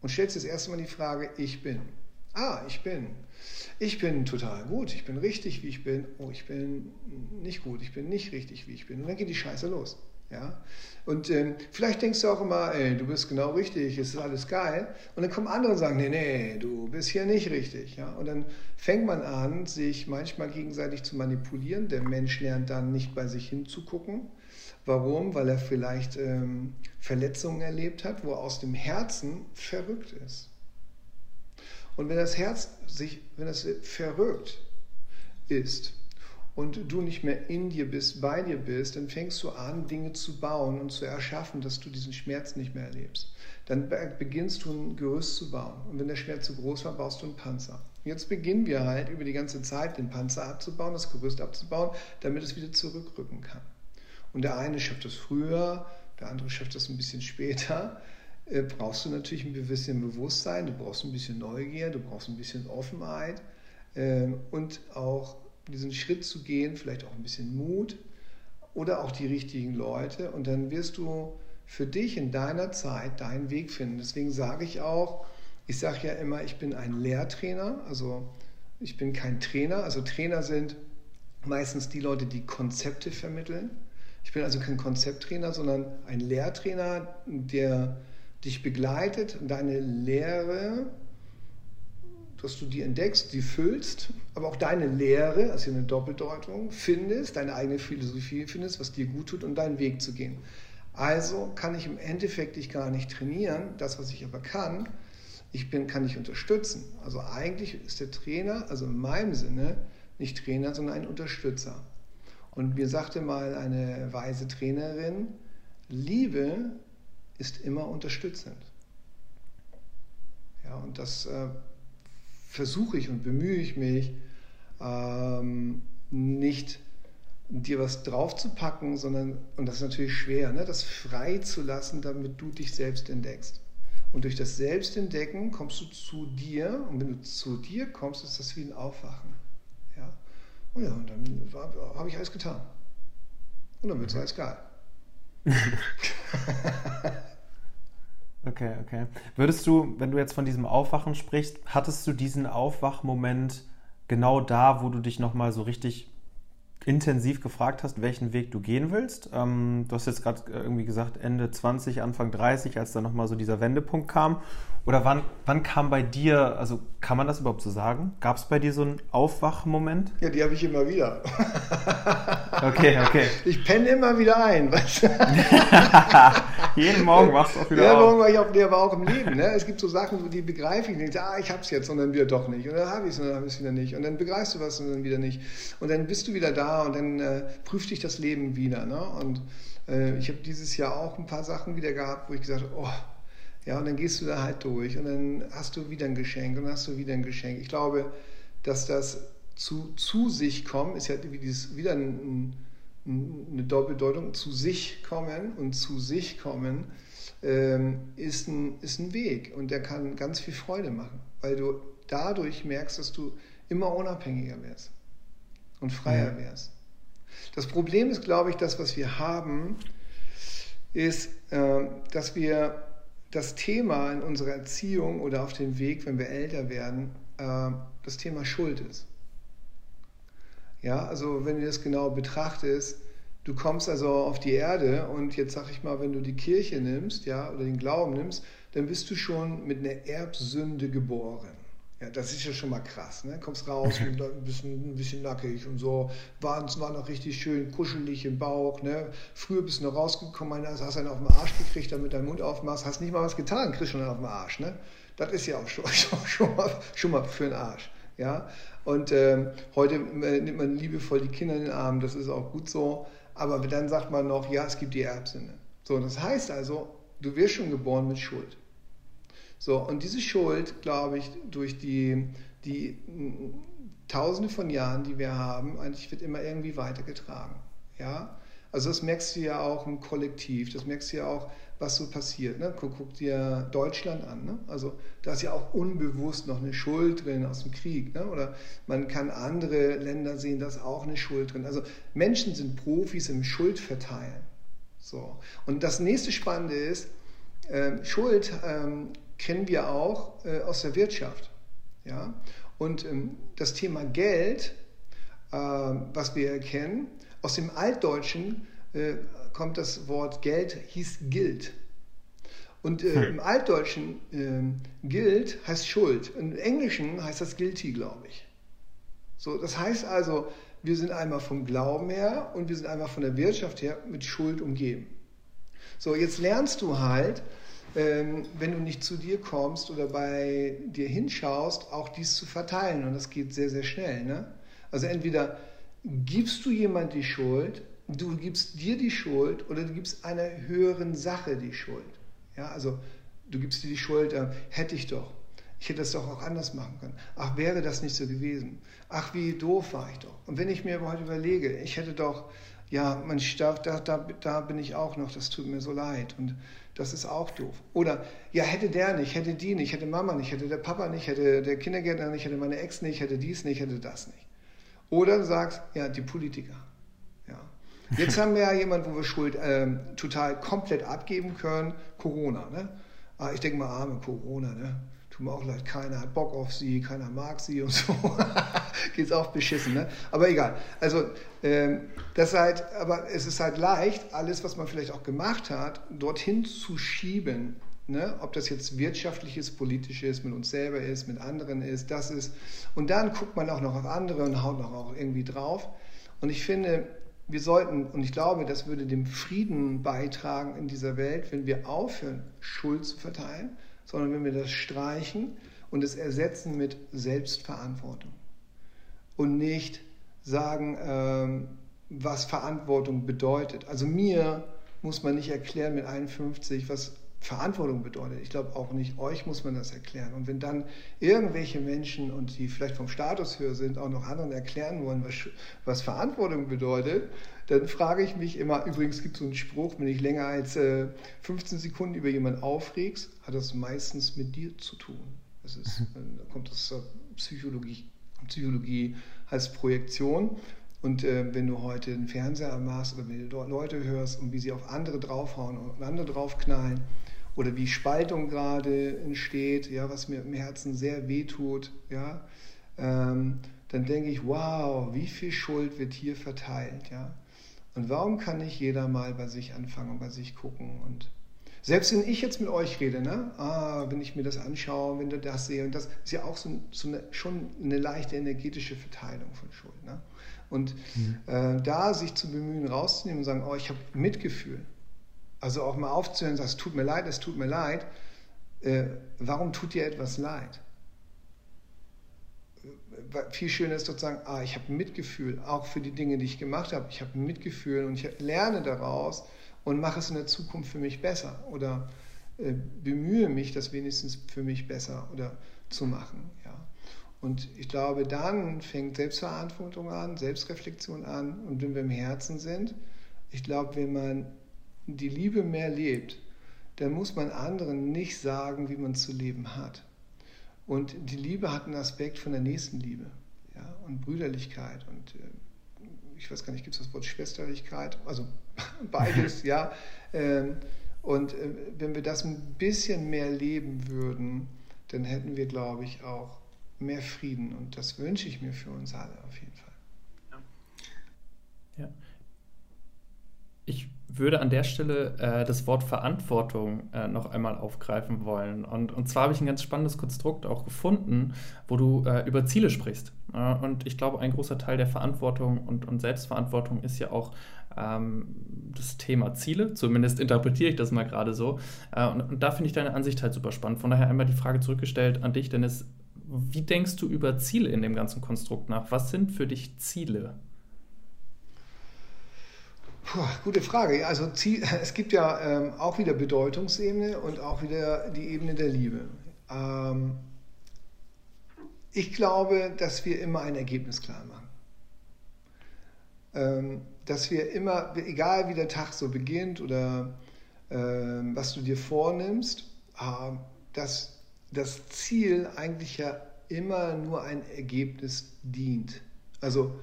Und stellst das erste Mal die Frage, ich bin. Ah, ich bin. Ich bin total gut, ich bin richtig, wie ich bin. Oh, ich bin nicht gut, ich bin nicht richtig, wie ich bin. Und dann geht die Scheiße los. Ja? Und ähm, vielleicht denkst du auch immer, ey, du bist genau richtig, es ist alles geil. Und dann kommen andere und sagen, nee, nee, du bist hier nicht richtig. Ja? Und dann fängt man an, sich manchmal gegenseitig zu manipulieren. Der Mensch lernt dann nicht bei sich hinzugucken. Warum? Weil er vielleicht ähm, Verletzungen erlebt hat, wo er aus dem Herzen verrückt ist. Und wenn das Herz sich, wenn das verrückt ist, und du nicht mehr in dir bist, bei dir bist, dann fängst du an, Dinge zu bauen und zu erschaffen, dass du diesen Schmerz nicht mehr erlebst. Dann beginnst du ein Gerüst zu bauen. Und wenn der Schmerz zu groß war, baust du einen Panzer. Jetzt beginnen wir halt über die ganze Zeit den Panzer abzubauen, das Gerüst abzubauen, damit es wieder zurückrücken kann. Und der eine schafft das früher, der andere schafft das ein bisschen später. äh, brauchst du natürlich ein bisschen Bewusstsein, du brauchst ein bisschen Neugier, du brauchst ein bisschen Offenheit äh, und auch diesen Schritt zu gehen, vielleicht auch ein bisschen Mut oder auch die richtigen Leute und dann wirst du für dich in deiner Zeit deinen Weg finden. Deswegen sage ich auch, ich sage ja immer, ich bin ein Lehrtrainer, also ich bin kein Trainer. Also Trainer sind meistens die Leute, die Konzepte vermitteln. Ich bin also kein Konzepttrainer, sondern ein Lehrtrainer, der dich begleitet, deine Lehre, dass du die entdeckst, die füllst, aber auch deine Lehre, also eine Doppeldeutung, findest, deine eigene Philosophie findest, was dir gut tut um deinen Weg zu gehen. Also kann ich im Endeffekt dich gar nicht trainieren. Das, was ich aber kann, ich bin, kann dich unterstützen. Also eigentlich ist der Trainer, also in meinem Sinne, nicht Trainer, sondern ein Unterstützer. Und mir sagte mal eine weise Trainerin, Liebe ist immer unterstützend. Ja, und das äh, versuche ich und bemühe ich mich, ähm, nicht dir was draufzupacken, sondern, und das ist natürlich schwer, ne, das frei zu lassen, damit du dich selbst entdeckst. Und durch das Selbstentdecken kommst du zu dir und wenn du zu dir kommst, ist das wie ein Aufwachen. Ja? Und ja, und dann habe ich alles getan. Und dann wird es alles geil. okay, okay. Würdest du, wenn du jetzt von diesem Aufwachen sprichst, hattest du diesen Aufwachmoment genau da, wo du dich nochmal so richtig intensiv gefragt hast, welchen Weg du gehen willst. Ähm, du hast jetzt gerade äh, irgendwie gesagt, Ende 20, Anfang 30, als dann nochmal so dieser Wendepunkt kam. Oder wann, wann kam bei dir, also kann man das überhaupt so sagen? Gab es bei dir so einen Aufwachmoment? Ja, die habe ich immer wieder. okay, okay. Ich penne immer wieder ein. Jeden Morgen wachst du auch wieder ja, auf. Morgen war ich auf, aber auch im Leben. Ne? Es gibt so Sachen, die begreife ich nicht. Ah, ich habe es jetzt und dann wieder doch nicht. Und dann habe ich es und dann habe ich es wieder nicht. Und dann begreifst du was und dann wieder nicht. Und dann bist du wieder da und dann äh, prüft dich das Leben wieder. Ne? Und äh, ich habe dieses Jahr auch ein paar Sachen wieder gehabt, wo ich gesagt habe, oh, ja, und dann gehst du da halt durch und dann hast du wieder ein Geschenk und dann hast du wieder ein Geschenk. Ich glaube, dass das zu, zu sich kommen, ist ja wie dieses, wieder ein, ein, eine Doppelbedeutung, zu sich kommen und zu sich kommen ähm, ist, ein, ist ein Weg und der kann ganz viel Freude machen, weil du dadurch merkst, dass du immer unabhängiger wirst und freier wärst. Das Problem ist, glaube ich, das, was wir haben, ist, äh, dass wir das Thema in unserer Erziehung oder auf dem Weg, wenn wir älter werden, äh, das Thema Schuld ist. Ja, also wenn du das genau betrachtest, du kommst also auf die Erde und jetzt sag ich mal, wenn du die Kirche nimmst, ja, oder den Glauben nimmst, dann bist du schon mit einer Erbsünde geboren. Ja, das ist ja schon mal krass. Ne? Kommst raus, ein bisschen, ein bisschen nackig und so. War, war noch richtig schön kuschelig im Bauch. Ne? Früher bist du noch rausgekommen, hast einen auf den Arsch gekriegt, damit deinen Mund aufmachst. Hast nicht mal was getan, kriegst schon einen auf den Arsch. Ne? Das ist ja auch schon, schon, schon, mal, schon mal für den Arsch. Ja? Und ähm, heute äh, nimmt man liebevoll die Kinder in den Arm, das ist auch gut so. Aber dann sagt man noch, ja, es gibt die Erbsinne. So, das heißt also, du wirst schon geboren mit Schuld. So, und diese Schuld, glaube ich, durch die, die Tausende von Jahren, die wir haben, eigentlich wird immer irgendwie weitergetragen. Ja? Also das merkst du ja auch im Kollektiv, das merkst du ja auch, was so passiert. Ne? Guck, guck dir Deutschland an. Ne? Also da ist ja auch unbewusst noch eine Schuld drin aus dem Krieg. Ne? Oder man kann andere Länder sehen, da ist auch eine Schuld drin. Also Menschen sind Profis im Schuldverteilen. So. Und das nächste Spannende ist, äh, Schuld ähm, kennen wir auch äh, aus der Wirtschaft. Ja? Und ähm, das Thema Geld, äh, was wir erkennen, aus dem Altdeutschen äh, kommt das Wort Geld, hieß Gilt. Und äh, hm. im Altdeutschen ähm, Gilt heißt Schuld. Im Englischen heißt das Guilty, glaube ich. So, das heißt also, wir sind einmal vom Glauben her und wir sind einmal von der Wirtschaft her mit Schuld umgeben. So, jetzt lernst du halt, ähm, wenn du nicht zu dir kommst oder bei dir hinschaust, auch dies zu verteilen. Und das geht sehr, sehr schnell. Ne? Also entweder gibst du jemand die Schuld, du gibst dir die Schuld oder du gibst einer höheren Sache die Schuld. Ja, also du gibst dir die Schuld, äh, hätte ich doch. Ich hätte das doch auch anders machen können. Ach, wäre das nicht so gewesen. Ach, wie doof war ich doch. Und wenn ich mir heute überlege, ich hätte doch ja, man da, da, da bin ich auch noch, das tut mir so leid. Und das ist auch doof. Oder, ja, hätte der nicht, hätte die nicht, hätte Mama nicht, hätte der Papa nicht, hätte der Kindergärtner nicht, hätte meine Ex nicht, hätte dies nicht, hätte das nicht. Oder du sagst, ja, die Politiker. Ja. Jetzt haben wir ja jemanden, wo wir Schuld ähm, total komplett abgeben können, Corona. Ne? Ah, ich denke mal, arme Corona. Ne? Tut mir auch leid, keiner hat Bock auf sie, keiner mag sie und so. Geht's auch beschissen, ne? Aber egal. Also, ähm, das halt, aber es ist halt leicht, alles, was man vielleicht auch gemacht hat, dorthin zu schieben. Ne? Ob das jetzt wirtschaftliches, politisches, mit uns selber ist, mit anderen ist, das ist. Und dann guckt man auch noch auf andere und haut noch auch irgendwie drauf. Und ich finde, wir sollten, und ich glaube, das würde dem Frieden beitragen in dieser Welt, wenn wir aufhören, Schuld zu verteilen, sondern wenn wir das streichen und es ersetzen mit Selbstverantwortung und nicht sagen, ähm, was Verantwortung bedeutet. Also mir muss man nicht erklären mit 51, was Verantwortung bedeutet. Ich glaube auch nicht, euch muss man das erklären. Und wenn dann irgendwelche Menschen, und die vielleicht vom Status höher sind, auch noch anderen erklären wollen, was, was Verantwortung bedeutet, dann frage ich mich immer, übrigens gibt es so einen Spruch, wenn ich länger als äh, 15 Sekunden über jemanden aufregst, hat das meistens mit dir zu tun. Das ist, mhm. da kommt das Psychologie. Psychologie heißt Projektion. Und äh, wenn du heute einen Fernseher machst oder wenn du dort Leute hörst und wie sie auf andere draufhauen und andere draufknallen, oder wie Spaltung gerade entsteht, ja, was mir im Herzen sehr wehtut, ja, ähm, dann denke ich, wow, wie viel Schuld wird hier verteilt, ja. Und warum kann nicht jeder mal bei sich anfangen und bei sich gucken und selbst wenn ich jetzt mit euch rede, ne? ah, wenn ich mir das anschaue, wenn du das sehe, und das ist ja auch so, so eine, schon eine leichte energetische Verteilung von Schuld. Ne? Und mhm. äh, da sich zu bemühen, rauszunehmen und sagen, oh, ich habe Mitgefühl, also auch mal aufzuhören, sagst, es tut mir leid, es tut mir leid. Äh, warum tut dir etwas leid? Äh, viel schöner ist sozusagen, ah, ich habe Mitgefühl, auch für die Dinge, die ich gemacht habe. Ich habe Mitgefühl und ich lerne daraus und mache es in der Zukunft für mich besser oder äh, bemühe mich, das wenigstens für mich besser oder zu machen. Ja. Und ich glaube, dann fängt Selbstverantwortung an, Selbstreflexion an. Und wenn wir im Herzen sind, ich glaube, wenn man die Liebe mehr lebt, dann muss man anderen nicht sagen, wie man zu leben hat. Und die Liebe hat einen Aspekt von der Nächstenliebe ja, und Brüderlichkeit und äh, ich weiß gar nicht, gibt es das Wort Schwesterlichkeit? Also beides, ja. Ähm, und äh, wenn wir das ein bisschen mehr leben würden, dann hätten wir, glaube ich, auch mehr Frieden. Und das wünsche ich mir für uns alle auf jeden Fall. Ja. ja. Ich würde an der Stelle äh, das Wort Verantwortung äh, noch einmal aufgreifen wollen. Und, und zwar habe ich ein ganz spannendes Konstrukt auch gefunden, wo du äh, über Ziele sprichst. und ich glaube, ein großer Teil der Verantwortung und, und Selbstverantwortung ist ja auch ähm, das Thema Ziele. Zumindest interpretiere ich das mal gerade so. Äh, und, und da finde ich deine Ansicht halt super spannend. Von daher einmal die Frage zurückgestellt an dich, Dennis. Wie denkst du über Ziele in dem ganzen Konstrukt nach? Was sind für dich Ziele? Puh, gute Frage. Also es gibt ja ähm, auch wieder Bedeutungsebene und auch wieder die Ebene der Liebe. Ähm, ich glaube, dass wir immer ein Ergebnis klar machen. Ähm, dass wir immer, egal wie der Tag so beginnt oder ähm, was du dir vornimmst, äh, dass das Ziel eigentlich ja immer nur ein Ergebnis dient. Also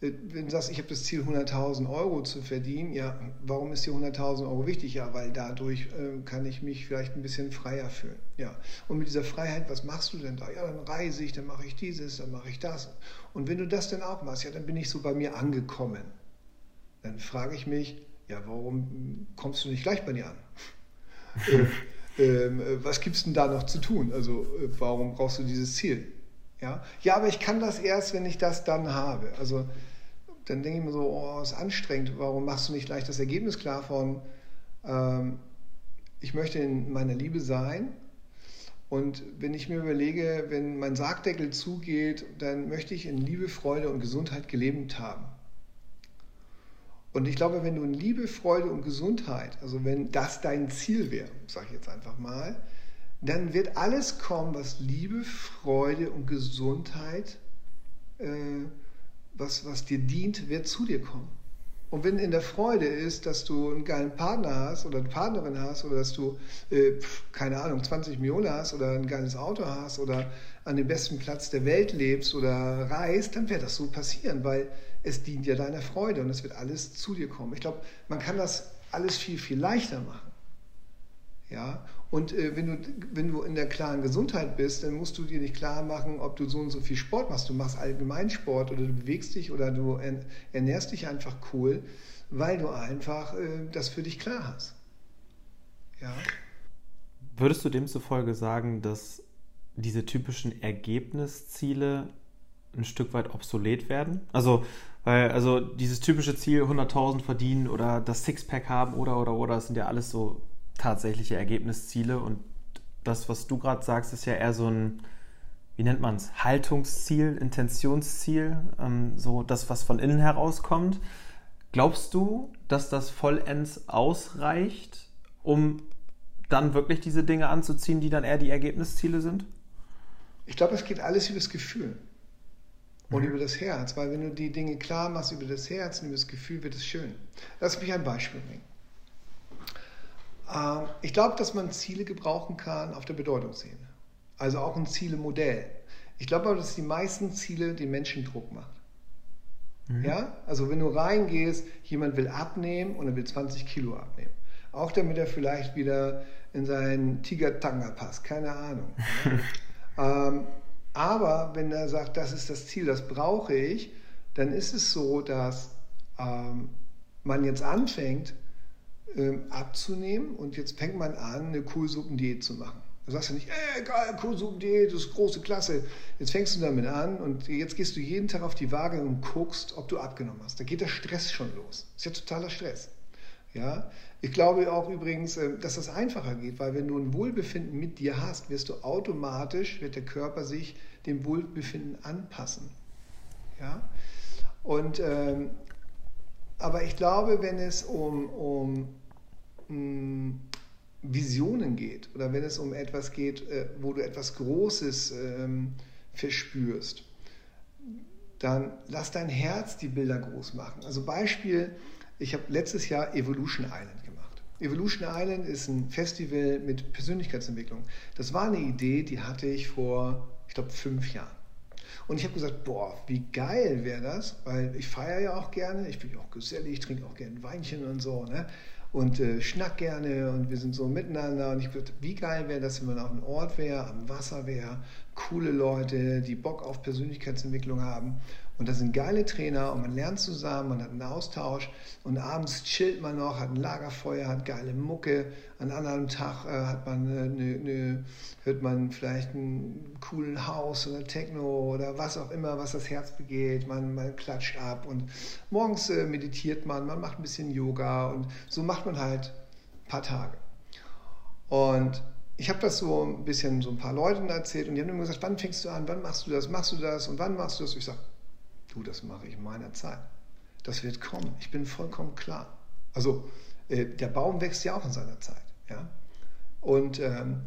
wenn du sagst, ich habe das Ziel, 100.000 Euro zu verdienen, ja, warum ist dir 100.000 Euro wichtig? Ja, weil dadurch äh, kann ich mich vielleicht ein bisschen freier fühlen. Ja. Und mit dieser Freiheit, was machst du denn da? Ja, dann reise ich, dann mache ich dieses, dann mache ich das. Und wenn du das dann auch machst, ja, dann bin ich so bei mir angekommen. Dann frage ich mich, ja, warum kommst du nicht gleich bei dir an? äh, äh, was gibt es denn da noch zu tun? Also, äh, warum brauchst du dieses Ziel? Ja? ja, aber ich kann das erst, wenn ich das dann habe. Also, dann denke ich mir so, oh, ist anstrengend, warum machst du nicht gleich das Ergebnis klar von, ähm, ich möchte in meiner Liebe sein. Und wenn ich mir überlege, wenn mein Sargdeckel zugeht, dann möchte ich in Liebe, Freude und Gesundheit gelebt haben. Und ich glaube, wenn du in Liebe, Freude und Gesundheit, also wenn das dein Ziel wäre, sage ich jetzt einfach mal, dann wird alles kommen, was Liebe, Freude und Gesundheit äh, was, was dir dient, wird zu dir kommen. Und wenn in der Freude ist, dass du einen geilen Partner hast oder eine Partnerin hast oder dass du, äh, keine Ahnung, 20 Millionen hast oder ein geiles Auto hast oder an dem besten Platz der Welt lebst oder reist, dann wird das so passieren, weil es dient ja deiner Freude und es wird alles zu dir kommen. Ich glaube, man kann das alles viel, viel leichter machen. Ja, und äh, wenn, du, wenn du in der klaren Gesundheit bist, dann musst du dir nicht klar machen, ob du so und so viel Sport machst. Du machst Allgemeinsport oder du bewegst dich oder du ernährst dich einfach cool, weil du einfach äh, das für dich klar hast. Ja. Würdest du demzufolge sagen, dass diese typischen Ergebnisziele ein Stück weit obsolet werden? Also, weil, also dieses typische Ziel, 100.000 verdienen oder das Sixpack haben oder, oder, oder, das sind ja alles so tatsächliche Ergebnisziele. Und das, was du gerade sagst, ist ja eher so ein, wie nennt man es, Haltungsziel, Intentionsziel, ähm, so das, was von innen herauskommt. Glaubst du, dass das vollends ausreicht, um dann wirklich diese Dinge anzuziehen, die dann eher die Ergebnisziele sind? Ich glaube, es geht alles über das Gefühl und mhm. über das Herz, weil wenn du die Dinge klar machst über das Herz und über das Gefühl, wird es schön. Lass mich ein Beispiel bringen. Ähm, ich glaube, dass man Ziele gebrauchen kann auf der Bedeutungsebene. Also auch ein Zielemodell. Ich glaube aber, dass die meisten Ziele den Menschen Druck macht. Mhm. Ja? Also wenn du reingehst, jemand will abnehmen und er will 20 Kilo abnehmen. Auch damit er vielleicht wieder in seinen Tiger-Tanga passt, keine Ahnung. ähm, aber wenn er sagt, das ist das Ziel, das brauche ich, dann ist es so, dass ähm, man jetzt anfängt, ähm, abzunehmen und jetzt fängt man an, eine Kohlsuppendiät zu machen. Du sagst ja nicht, ey, geil, Kohlsuppendiät, das ist große Klasse. Jetzt fängst du damit an und jetzt gehst du jeden Tag auf die Waage und guckst, ob du abgenommen hast. Da geht der Stress schon los. Das ist ja totaler Stress. Ja? Ich glaube auch übrigens, ähm, dass das einfacher geht, weil wenn du ein Wohlbefinden mit dir hast, wirst du automatisch, wird der Körper sich dem Wohlbefinden anpassen. Ja? Und, ähm, aber ich glaube, wenn es um, um Visionen geht oder wenn es um etwas geht, äh, wo du etwas Großes ähm, verspürst, dann lass dein Herz die Bilder groß machen. Also Beispiel, ich habe letztes Jahr Evolution Island gemacht. Evolution Island ist ein Festival mit Persönlichkeitsentwicklung. Das war eine Idee, die hatte ich vor, ich glaube, fünf Jahren. Und ich habe gesagt, boah, wie geil wäre das, weil ich feiere ja auch gerne, ich bin ja auch gesellig, trinke auch gerne Weinchen und so. Ne? Und äh, schnack gerne und wir sind so miteinander. Und ich würde, wie geil wäre das, wenn man auf einem Ort wäre, am Wasser wäre, coole Leute, die Bock auf Persönlichkeitsentwicklung haben. Und da sind geile Trainer und man lernt zusammen, man hat einen Austausch und abends chillt man noch, hat ein Lagerfeuer, hat geile Mucke. An anderen Tag äh, hat man eine, eine, hört man vielleicht einen coolen Haus oder Techno oder was auch immer, was das Herz begeht. Man, man klatscht ab und morgens äh, meditiert man, man macht ein bisschen Yoga und so macht man halt ein paar Tage. Und ich habe das so ein bisschen so ein paar Leuten erzählt und die haben immer gesagt, wann fängst du an, wann machst du das, machst du das und wann machst du das? Ich sage, Du, das mache ich in meiner Zeit. Das wird kommen. Ich bin vollkommen klar. Also äh, der Baum wächst ja auch in seiner Zeit. Ja? Und, ähm,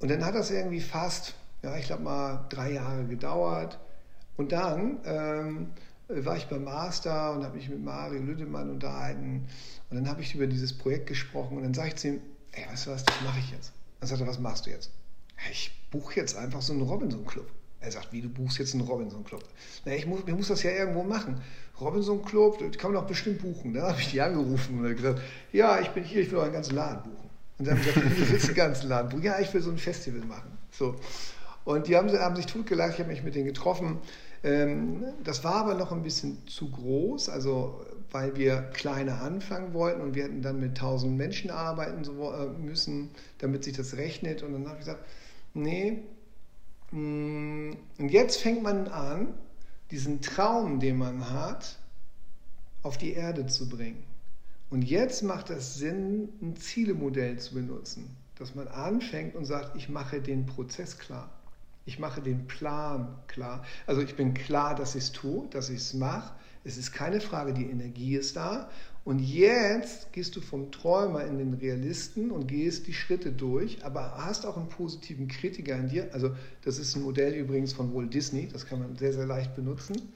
und dann hat das irgendwie fast, ja, ich glaube mal drei Jahre gedauert. Und dann ähm, war ich beim Master und habe mich mit Mario Lüdemann unterhalten. Und dann habe ich über dieses Projekt gesprochen. Und dann sage ich zu ihm, ey, weißt du was, das mache ich jetzt. Dann sagt er, was machst du jetzt? Ich buche jetzt einfach so einen Robinson-Club. Er sagt, wie, du buchst jetzt einen Robinson-Club. Na, ich muss, ich muss das ja irgendwo machen. Robinson-Club, kann man doch bestimmt buchen. Dann habe ich die angerufen und gesagt, ja, ich bin hier, ich will einen ganzen Laden buchen. Und dann haben sie gesagt, du willst einen ganzen Laden buchen? Ja, ich will so ein Festival machen. So. Und die haben, haben sich totgelacht, ich habe mich mit denen getroffen. Ähm, das war aber noch ein bisschen zu groß, also weil wir kleiner anfangen wollten und wir hätten dann mit 1000 Menschen arbeiten äh, müssen, damit sich das rechnet. Und dann habe ich gesagt, nee, Mm, und jetzt fängt man an, diesen Traum, den man hat, auf die Erde zu bringen. Und jetzt macht es Sinn, ein Zielemodell zu benutzen, dass man anfängt und sagt, ich mache den Prozess klar. Ich mache den Plan klar. Also ich bin klar, dass ich es tue, dass ich es mache. Es ist keine Frage, die Energie ist da und jetzt gehst du vom Träumer in den Realisten und gehst die Schritte durch, aber hast auch einen positiven Kritiker in dir. Also das ist ein Modell übrigens von Walt Disney, das kann man sehr, sehr leicht benutzen.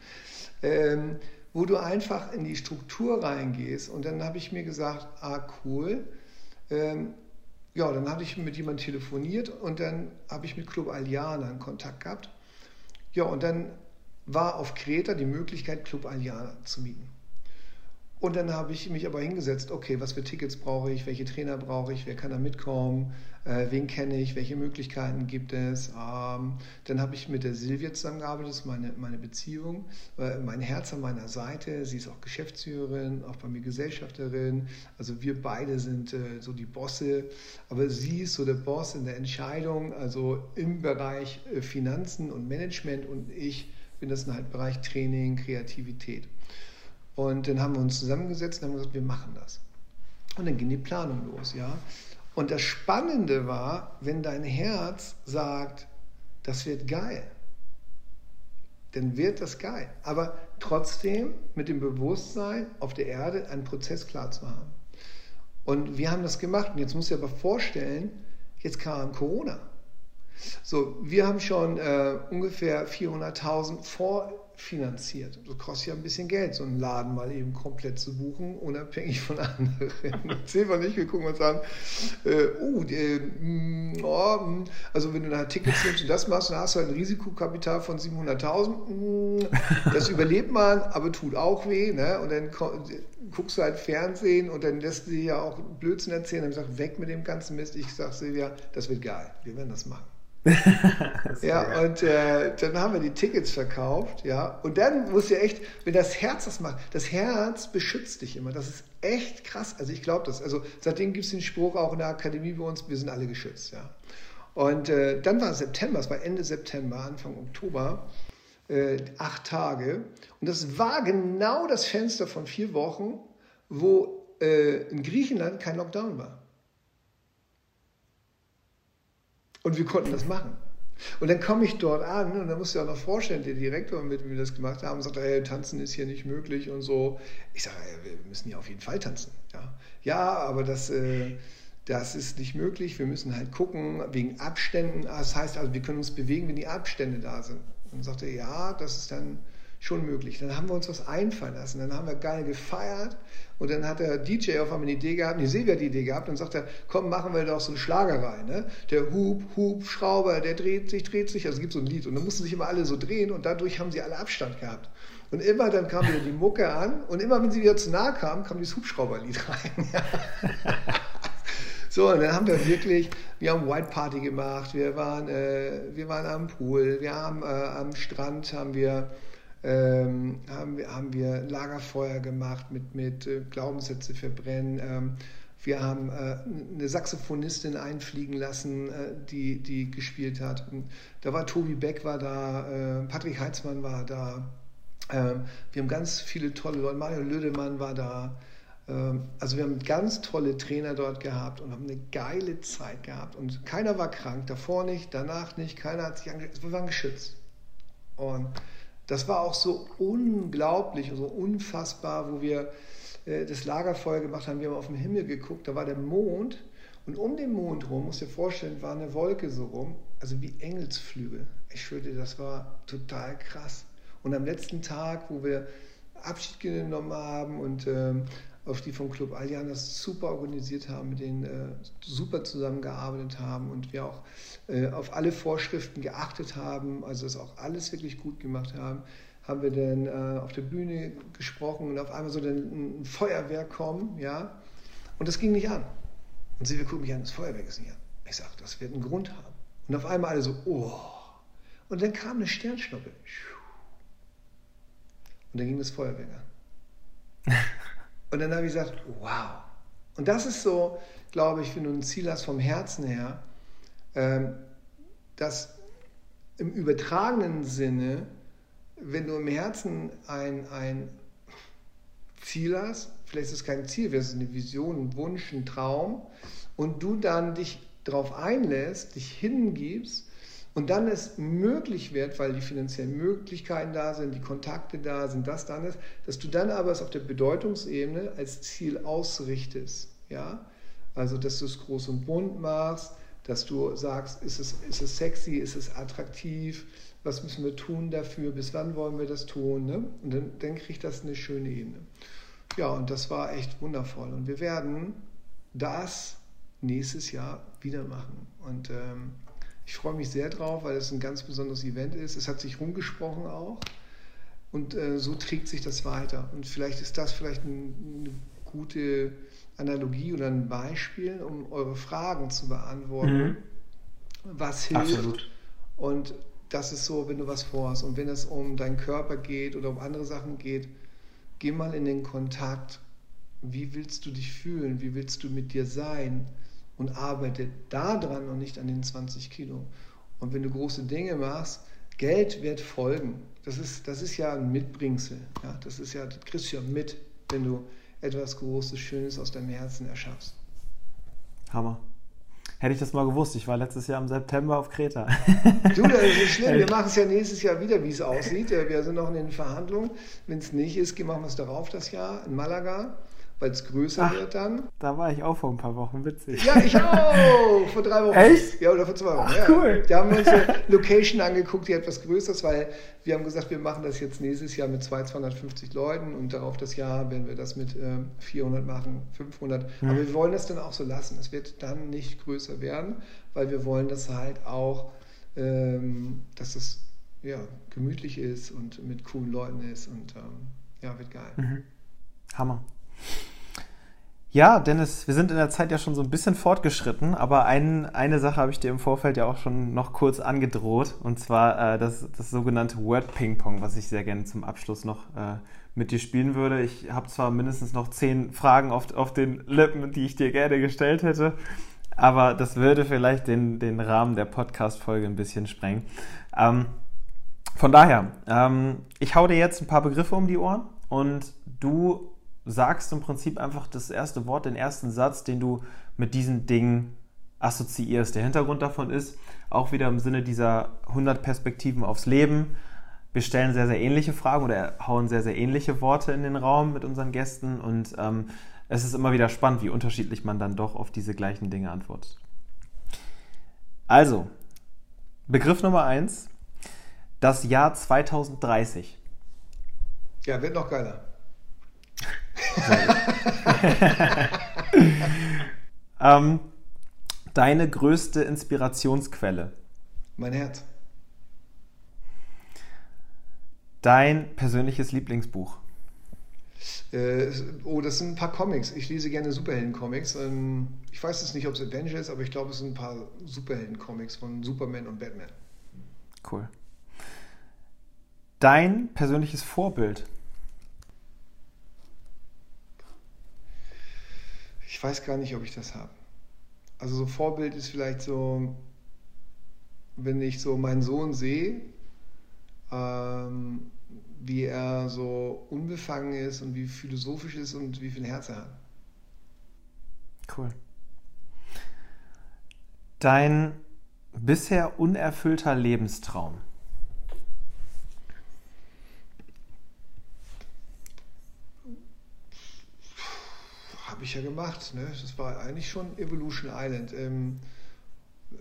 Ähm, wo du einfach in die Struktur reingehst. Und dann habe ich mir gesagt, ah cool. Ähm, ja, dann hatte ich mit jemandem telefoniert und dann habe ich mit Club Aliana in Kontakt gehabt. Ja, und dann war auf Kreta die Möglichkeit, Club Aliana zu mieten. Und dann habe ich mich aber hingesetzt, okay, was für Tickets brauche ich, welche Trainer brauche ich, wer kann da mitkommen, äh, wen kenne ich, welche Möglichkeiten gibt es. Ähm, dann habe ich mit der Silvia zusammengearbeitet, das ist meine, meine Beziehung, äh, mein Herz an meiner Seite. Sie ist auch Geschäftsführerin, auch bei mir Gesellschafterin. Also wir beide sind äh, so die Bosse, aber sie ist so der Boss in der Entscheidung, also im Bereich äh, Finanzen und Management und ich bin das halt Bereich Training, Kreativität. Und dann haben wir uns zusammengesetzt und haben gesagt, wir machen das. Und dann ging die Planung los, ja. Und das Spannende war, wenn dein Herz sagt, das wird geil, dann wird das geil. Aber trotzdem mit dem Bewusstsein, auf der Erde einen Prozess klar zu haben. Und wir haben das gemacht. Und jetzt du dir aber vorstellen, jetzt kam Corona. So, wir haben schon äh, ungefähr 400.000 vor finanziert. Das kostet ja ein bisschen Geld, so einen Laden mal eben komplett zu buchen, unabhängig von anderen. Sehen wir nicht, wir gucken uns an, äh, oh, die, mm, oh, mm. also wenn du da Tickets nimmst und das machst, dann hast du ein Risikokapital von 700.000. Mm, das überlebt man, aber tut auch weh. Ne? Und dann guckst du halt Fernsehen und dann lässt du dir ja auch Blödsinn erzählen. Dann sagst weg mit dem ganzen Mist. Ich sag Silvia, das wird geil. Wir werden das machen ja, und äh, dann haben wir die Tickets verkauft, ja. Und dann muss ja echt, wenn das Herz das macht, das Herz beschützt dich immer. Das ist echt krass. Also ich glaube das. Also seitdem gibt es den Spruch auch in der Akademie bei uns, wir sind alle geschützt, ja. Und äh, dann war September, es war Ende September, Anfang Oktober, äh, acht Tage. Und das war genau das Fenster von vier Wochen, wo äh, in Griechenland kein Lockdown war. Und wir konnten das machen. Und dann komme ich dort an und dann du dir auch noch vorstellen, der Direktor, mit dem wir das gemacht haben, sagt, hey, tanzen ist hier nicht möglich und so. Ich sage, wir müssen ja auf jeden Fall tanzen. Ja, ja aber das, äh, das ist nicht möglich. Wir müssen halt gucken, wegen Abständen. Das heißt also, wir können uns bewegen, wenn die Abstände da sind. Und dann sagt ja, das ist dann schon möglich. Dann haben wir uns was einfallen lassen. Dann haben wir geil gefeiert und dann hat der DJ auf einmal eine Idee gehabt, die Silvia die Idee gehabt und sagt er, komm, machen wir doch so eine Schlagerei. Ne? Der Hub, Hub, Schrauber, der dreht sich, dreht sich. Also es gibt so ein Lied und dann mussten sich immer alle so drehen und dadurch haben sie alle Abstand gehabt. Und immer dann kam wieder die Mucke an und immer wenn sie wieder zu nah kam, kam dieses Hubschrauberlied rein. So, und dann haben wir wirklich, wir haben White Party gemacht, wir waren, äh, wir waren am Pool, wir haben äh, am Strand haben wir ähm, haben, wir, haben wir Lagerfeuer gemacht mit, mit äh, Glaubenssätze verbrennen. Ähm, wir haben äh, eine Saxophonistin einfliegen lassen, äh, die, die gespielt hat. Und da war Tobi Beck war da, äh, Patrick Heitzmann war da. Ähm, wir haben ganz viele tolle Leute, Mario Lödemann war da. Ähm, also wir haben ganz tolle Trainer dort gehabt und haben eine geile Zeit gehabt. Und keiner war krank, davor nicht, danach nicht, keiner hat sich angeschützt. Wir waren geschützt. Und das war auch so unglaublich, so unfassbar, wo wir äh, das Lagerfeuer gemacht haben. Wir haben auf den Himmel geguckt, da war der Mond und um den Mond rum, musst dir vorstellen, war eine Wolke so rum, also wie Engelsflügel. Ich schwöre das war total krass. Und am letzten Tag, wo wir Abschied genommen haben und ähm, auf die vom Club Allian das super organisiert haben, mit denen äh, super zusammengearbeitet haben und wir auch äh, auf alle Vorschriften geachtet haben, also das auch alles wirklich gut gemacht haben, haben wir dann äh, auf der Bühne gesprochen und auf einmal so ein, ein Feuerwerk kommen, ja, und das ging nicht an. Und sie, wir gucken mich an, das Feuerwerk ist nicht an. Ich sage, das wird einen Grund haben. Und auf einmal alle so, oh. Und dann kam eine Sternschnuppe. Und dann ging das Feuerwerk an. Und dann habe ich gesagt, wow. Und das ist so, glaube ich, wenn du ein Ziel hast vom Herzen her, ähm, dass im übertragenen Sinne, wenn du im Herzen ein, ein Ziel hast, vielleicht ist es kein Ziel, es ist eine Vision, ein Wunsch, ein Traum, und du dann dich darauf einlässt, dich hingibst und dann es möglich wird, weil die finanziellen Möglichkeiten da sind, die Kontakte da sind, das dann ist, dass du dann aber es auf der Bedeutungsebene als Ziel ausrichtest. Ja? Also, dass du es groß und bunt machst, dass du sagst, ist es, ist es sexy, ist es attraktiv, was müssen wir tun dafür, bis wann wollen wir das tun. Ne? Und dann, dann kriegt das eine schöne Ebene. Ja, und das war echt wundervoll. Und wir werden das nächstes Jahr wieder machen. Und ähm, ich freue mich sehr drauf, weil es ein ganz besonderes Event ist. Es hat sich rumgesprochen auch. Und äh, so trägt sich das weiter. Und vielleicht ist das vielleicht ein, eine gute Analogie oder ein Beispiel, um eure Fragen zu beantworten. Mhm. Was hilft? Absolut. Und das ist so, wenn du was vorhast. Und wenn es um deinen Körper geht oder um andere Sachen geht, geh mal in den Kontakt. Wie willst du dich fühlen? Wie willst du mit dir sein? Und arbeite daran und nicht an den 20 Kilo. Und wenn du große Dinge machst, Geld wird folgen. Das ist, das ist ja ein Mitbringsel. Ja? Das ist ja, das kriegst du ja mit, wenn du etwas Großes, Schönes aus deinem Herzen erschaffst. Hammer. Hätte ich das mal gewusst. Ich war letztes Jahr im September auf Kreta. Du, das ist nicht schlimm. Wir machen es ja nächstes Jahr wieder, wie es aussieht. Wir sind noch in den Verhandlungen. Wenn es nicht ist, machen wir es darauf das Jahr in Malaga weil es größer Ach, wird dann. Da war ich auch vor ein paar Wochen, witzig. Ja, ich auch, vor drei Wochen. Echt? Ja, oder vor zwei Wochen. Ach, ja. cool. Da haben wir uns eine Location angeguckt, die etwas größer ist, weil wir haben gesagt, wir machen das jetzt nächstes Jahr mit 250 Leuten und darauf das Jahr werden wir das mit äh, 400 machen, 500. Mhm. Aber wir wollen das dann auch so lassen. Es wird dann nicht größer werden, weil wir wollen das halt auch, ähm, dass es ja, gemütlich ist und mit coolen Leuten ist und ähm, ja, wird geil. Mhm. Hammer. Ja, Dennis, wir sind in der Zeit ja schon so ein bisschen fortgeschritten, aber ein, eine Sache habe ich dir im Vorfeld ja auch schon noch kurz angedroht, und zwar äh, das, das sogenannte Word Ping Pong, was ich sehr gerne zum Abschluss noch äh, mit dir spielen würde. Ich habe zwar mindestens noch zehn Fragen auf, auf den Lippen, die ich dir gerne gestellt hätte, aber das würde vielleicht den, den Rahmen der Podcast-Folge ein bisschen sprengen. Ähm, von daher, ähm, ich hau dir jetzt ein paar Begriffe um die Ohren und du sagst im Prinzip einfach das erste Wort, den ersten Satz, den du mit diesen Dingen assoziierst. Der Hintergrund davon ist, auch wieder im Sinne dieser 100 Perspektiven aufs Leben, wir stellen sehr, sehr ähnliche Fragen oder hauen sehr, sehr ähnliche Worte in den Raum mit unseren Gästen und ähm, es ist immer wieder spannend, wie unterschiedlich man dann doch auf diese gleichen Dinge antwortet. Also, Begriff Nummer eins: das Jahr 2030. Ja, wird noch geiler. ähm, deine größte Inspirationsquelle? Mein Herz. Dein persönliches Lieblingsbuch? Äh, oh, das sind ein paar Comics. Ich lese gerne Superhelden-Comics. Ähm, ich weiß jetzt nicht, ob es Avengers ist, aber ich glaube, es sind ein paar Superhelden-Comics von Superman und Batman. Cool. Dein persönliches Vorbild? Ich weiß gar nicht, ob ich das habe. Also so Vorbild ist vielleicht so, wenn ich so meinen Sohn sehe, ähm, wie er so unbefangen ist und wie philosophisch ist und wie viel Herz er hat. Cool. Dein bisher unerfüllter Lebenstraum? Habe ich ja gemacht. Ne? Das war eigentlich schon Evolution Island. Ähm,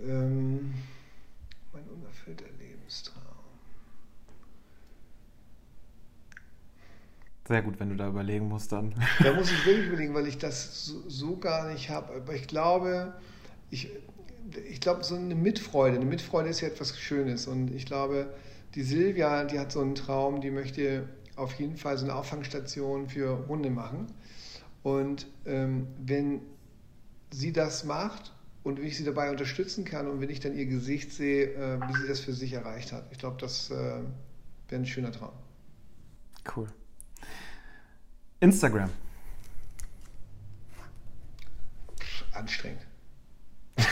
ähm, mein unerfüllter Lebenstraum. Sehr gut, wenn du da überlegen musst dann. Da muss ich wirklich überlegen, weil ich das so, so gar nicht habe. Aber ich glaube, ich, ich glaube, so eine Mitfreude. Eine Mitfreude ist ja etwas Schönes. Und ich glaube, die Silvia, die hat so einen Traum, die möchte auf jeden Fall so eine Auffangstation für Hunde machen. Und ähm, wenn sie das macht und ich sie dabei unterstützen kann und wenn ich dann ihr Gesicht sehe, äh, wie sie das für sich erreicht hat, ich glaube, das äh, wäre ein schöner Traum. Cool. Instagram. Anstrengend.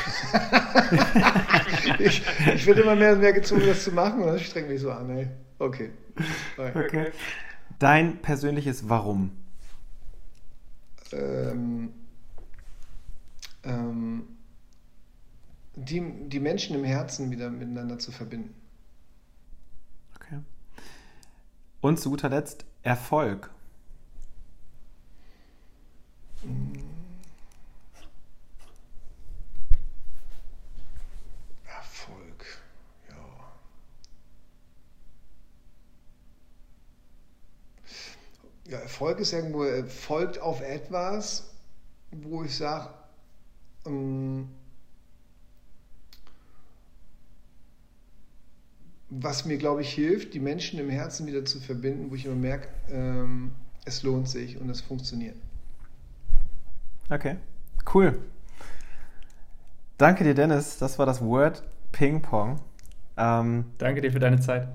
ich, ich werde immer mehr und mehr gezwungen, das zu machen und das strengt mich so an. Ey. Okay. okay. Dein persönliches Warum ähm, ähm, die, die Menschen im Herzen wieder miteinander zu verbinden. Okay. Und zu guter Letzt Erfolg. Erfolg, ja. Erfolg ist irgendwo, äh, folgt auf etwas, wo ich sage, ähm, was mir, glaube ich, hilft, die Menschen im Herzen wieder zu verbinden, wo ich immer merke, ähm, es lohnt sich und es funktioniert. Okay, cool. Danke dir, Dennis. Das war das Word Ping Pong. Ähm, danke dir für deine Zeit.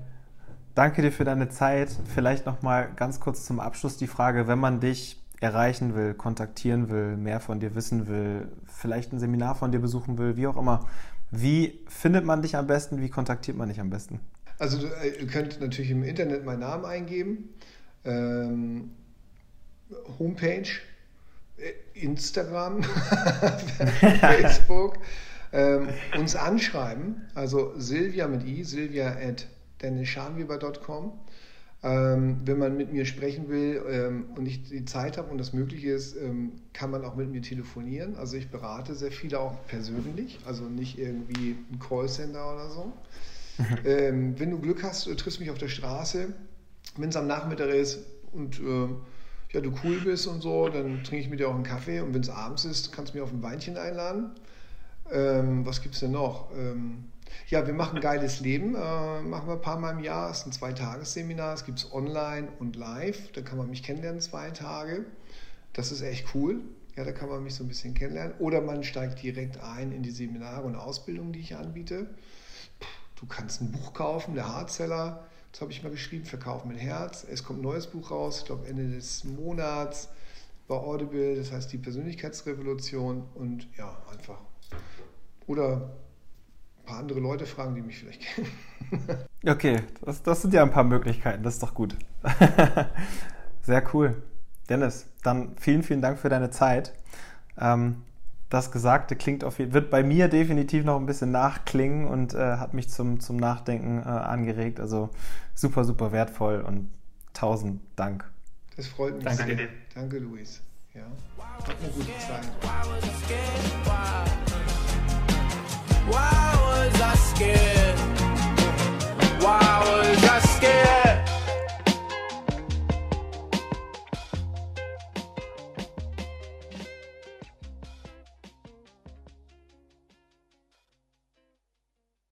Danke dir für deine Zeit. Vielleicht noch mal ganz kurz zum Abschluss die Frage, wenn man dich erreichen will, kontaktieren will, mehr von dir wissen will, vielleicht ein Seminar von dir besuchen will, wie auch immer, wie findet man dich am besten? Wie kontaktiert man dich am besten? Also äh, ihr könnt natürlich im Internet meinen Namen eingeben, ähm, Homepage, äh, Instagram, Facebook, ähm, uns anschreiben, also Silvia mit i, silvia at dennisschanweber.com. Ähm, wenn man mit mir sprechen will ähm, und ich die Zeit habe und das möglich ist, ähm, kann man auch mit mir telefonieren. Also ich berate sehr viele auch persönlich, also nicht irgendwie ein Callcenter oder so. Ähm, wenn du Glück hast, du triffst mich auf der Straße. Wenn es am Nachmittag ist und äh, ja, du cool bist und so, dann trinke ich mit dir auch einen Kaffee. Und wenn es abends ist, kannst du mich auf ein Weinchen einladen. Ähm, was gibt es denn noch? Ja, wir machen geiles Leben, äh, machen wir ein paar Mal im Jahr. Es ist ein Zweitagesseminar, es gibt es online und live. Da kann man mich kennenlernen, zwei Tage. Das ist echt cool. Ja, da kann man mich so ein bisschen kennenlernen. Oder man steigt direkt ein in die Seminare und Ausbildungen, die ich anbiete. Du kannst ein Buch kaufen, der Hardseller. Das habe ich mal geschrieben, Verkauf mit Herz. Es kommt ein neues Buch raus, ich glaube Ende des Monats bei Audible. Das heißt die Persönlichkeitsrevolution und ja, einfach. Oder ein paar andere Leute fragen, die mich vielleicht kennen. okay, das, das sind ja ein paar Möglichkeiten, das ist doch gut. Sehr cool. Dennis, dann vielen, vielen Dank für deine Zeit. Ähm, das Gesagte klingt auf jeden, wird bei mir definitiv noch ein bisschen nachklingen und äh, hat mich zum, zum Nachdenken äh, angeregt. Also super, super wertvoll und tausend Dank. Das freut mich Danke sehr. Danke, Luis. Ja. Hat eine gute Zeit. Why was I scared? Why was I scared?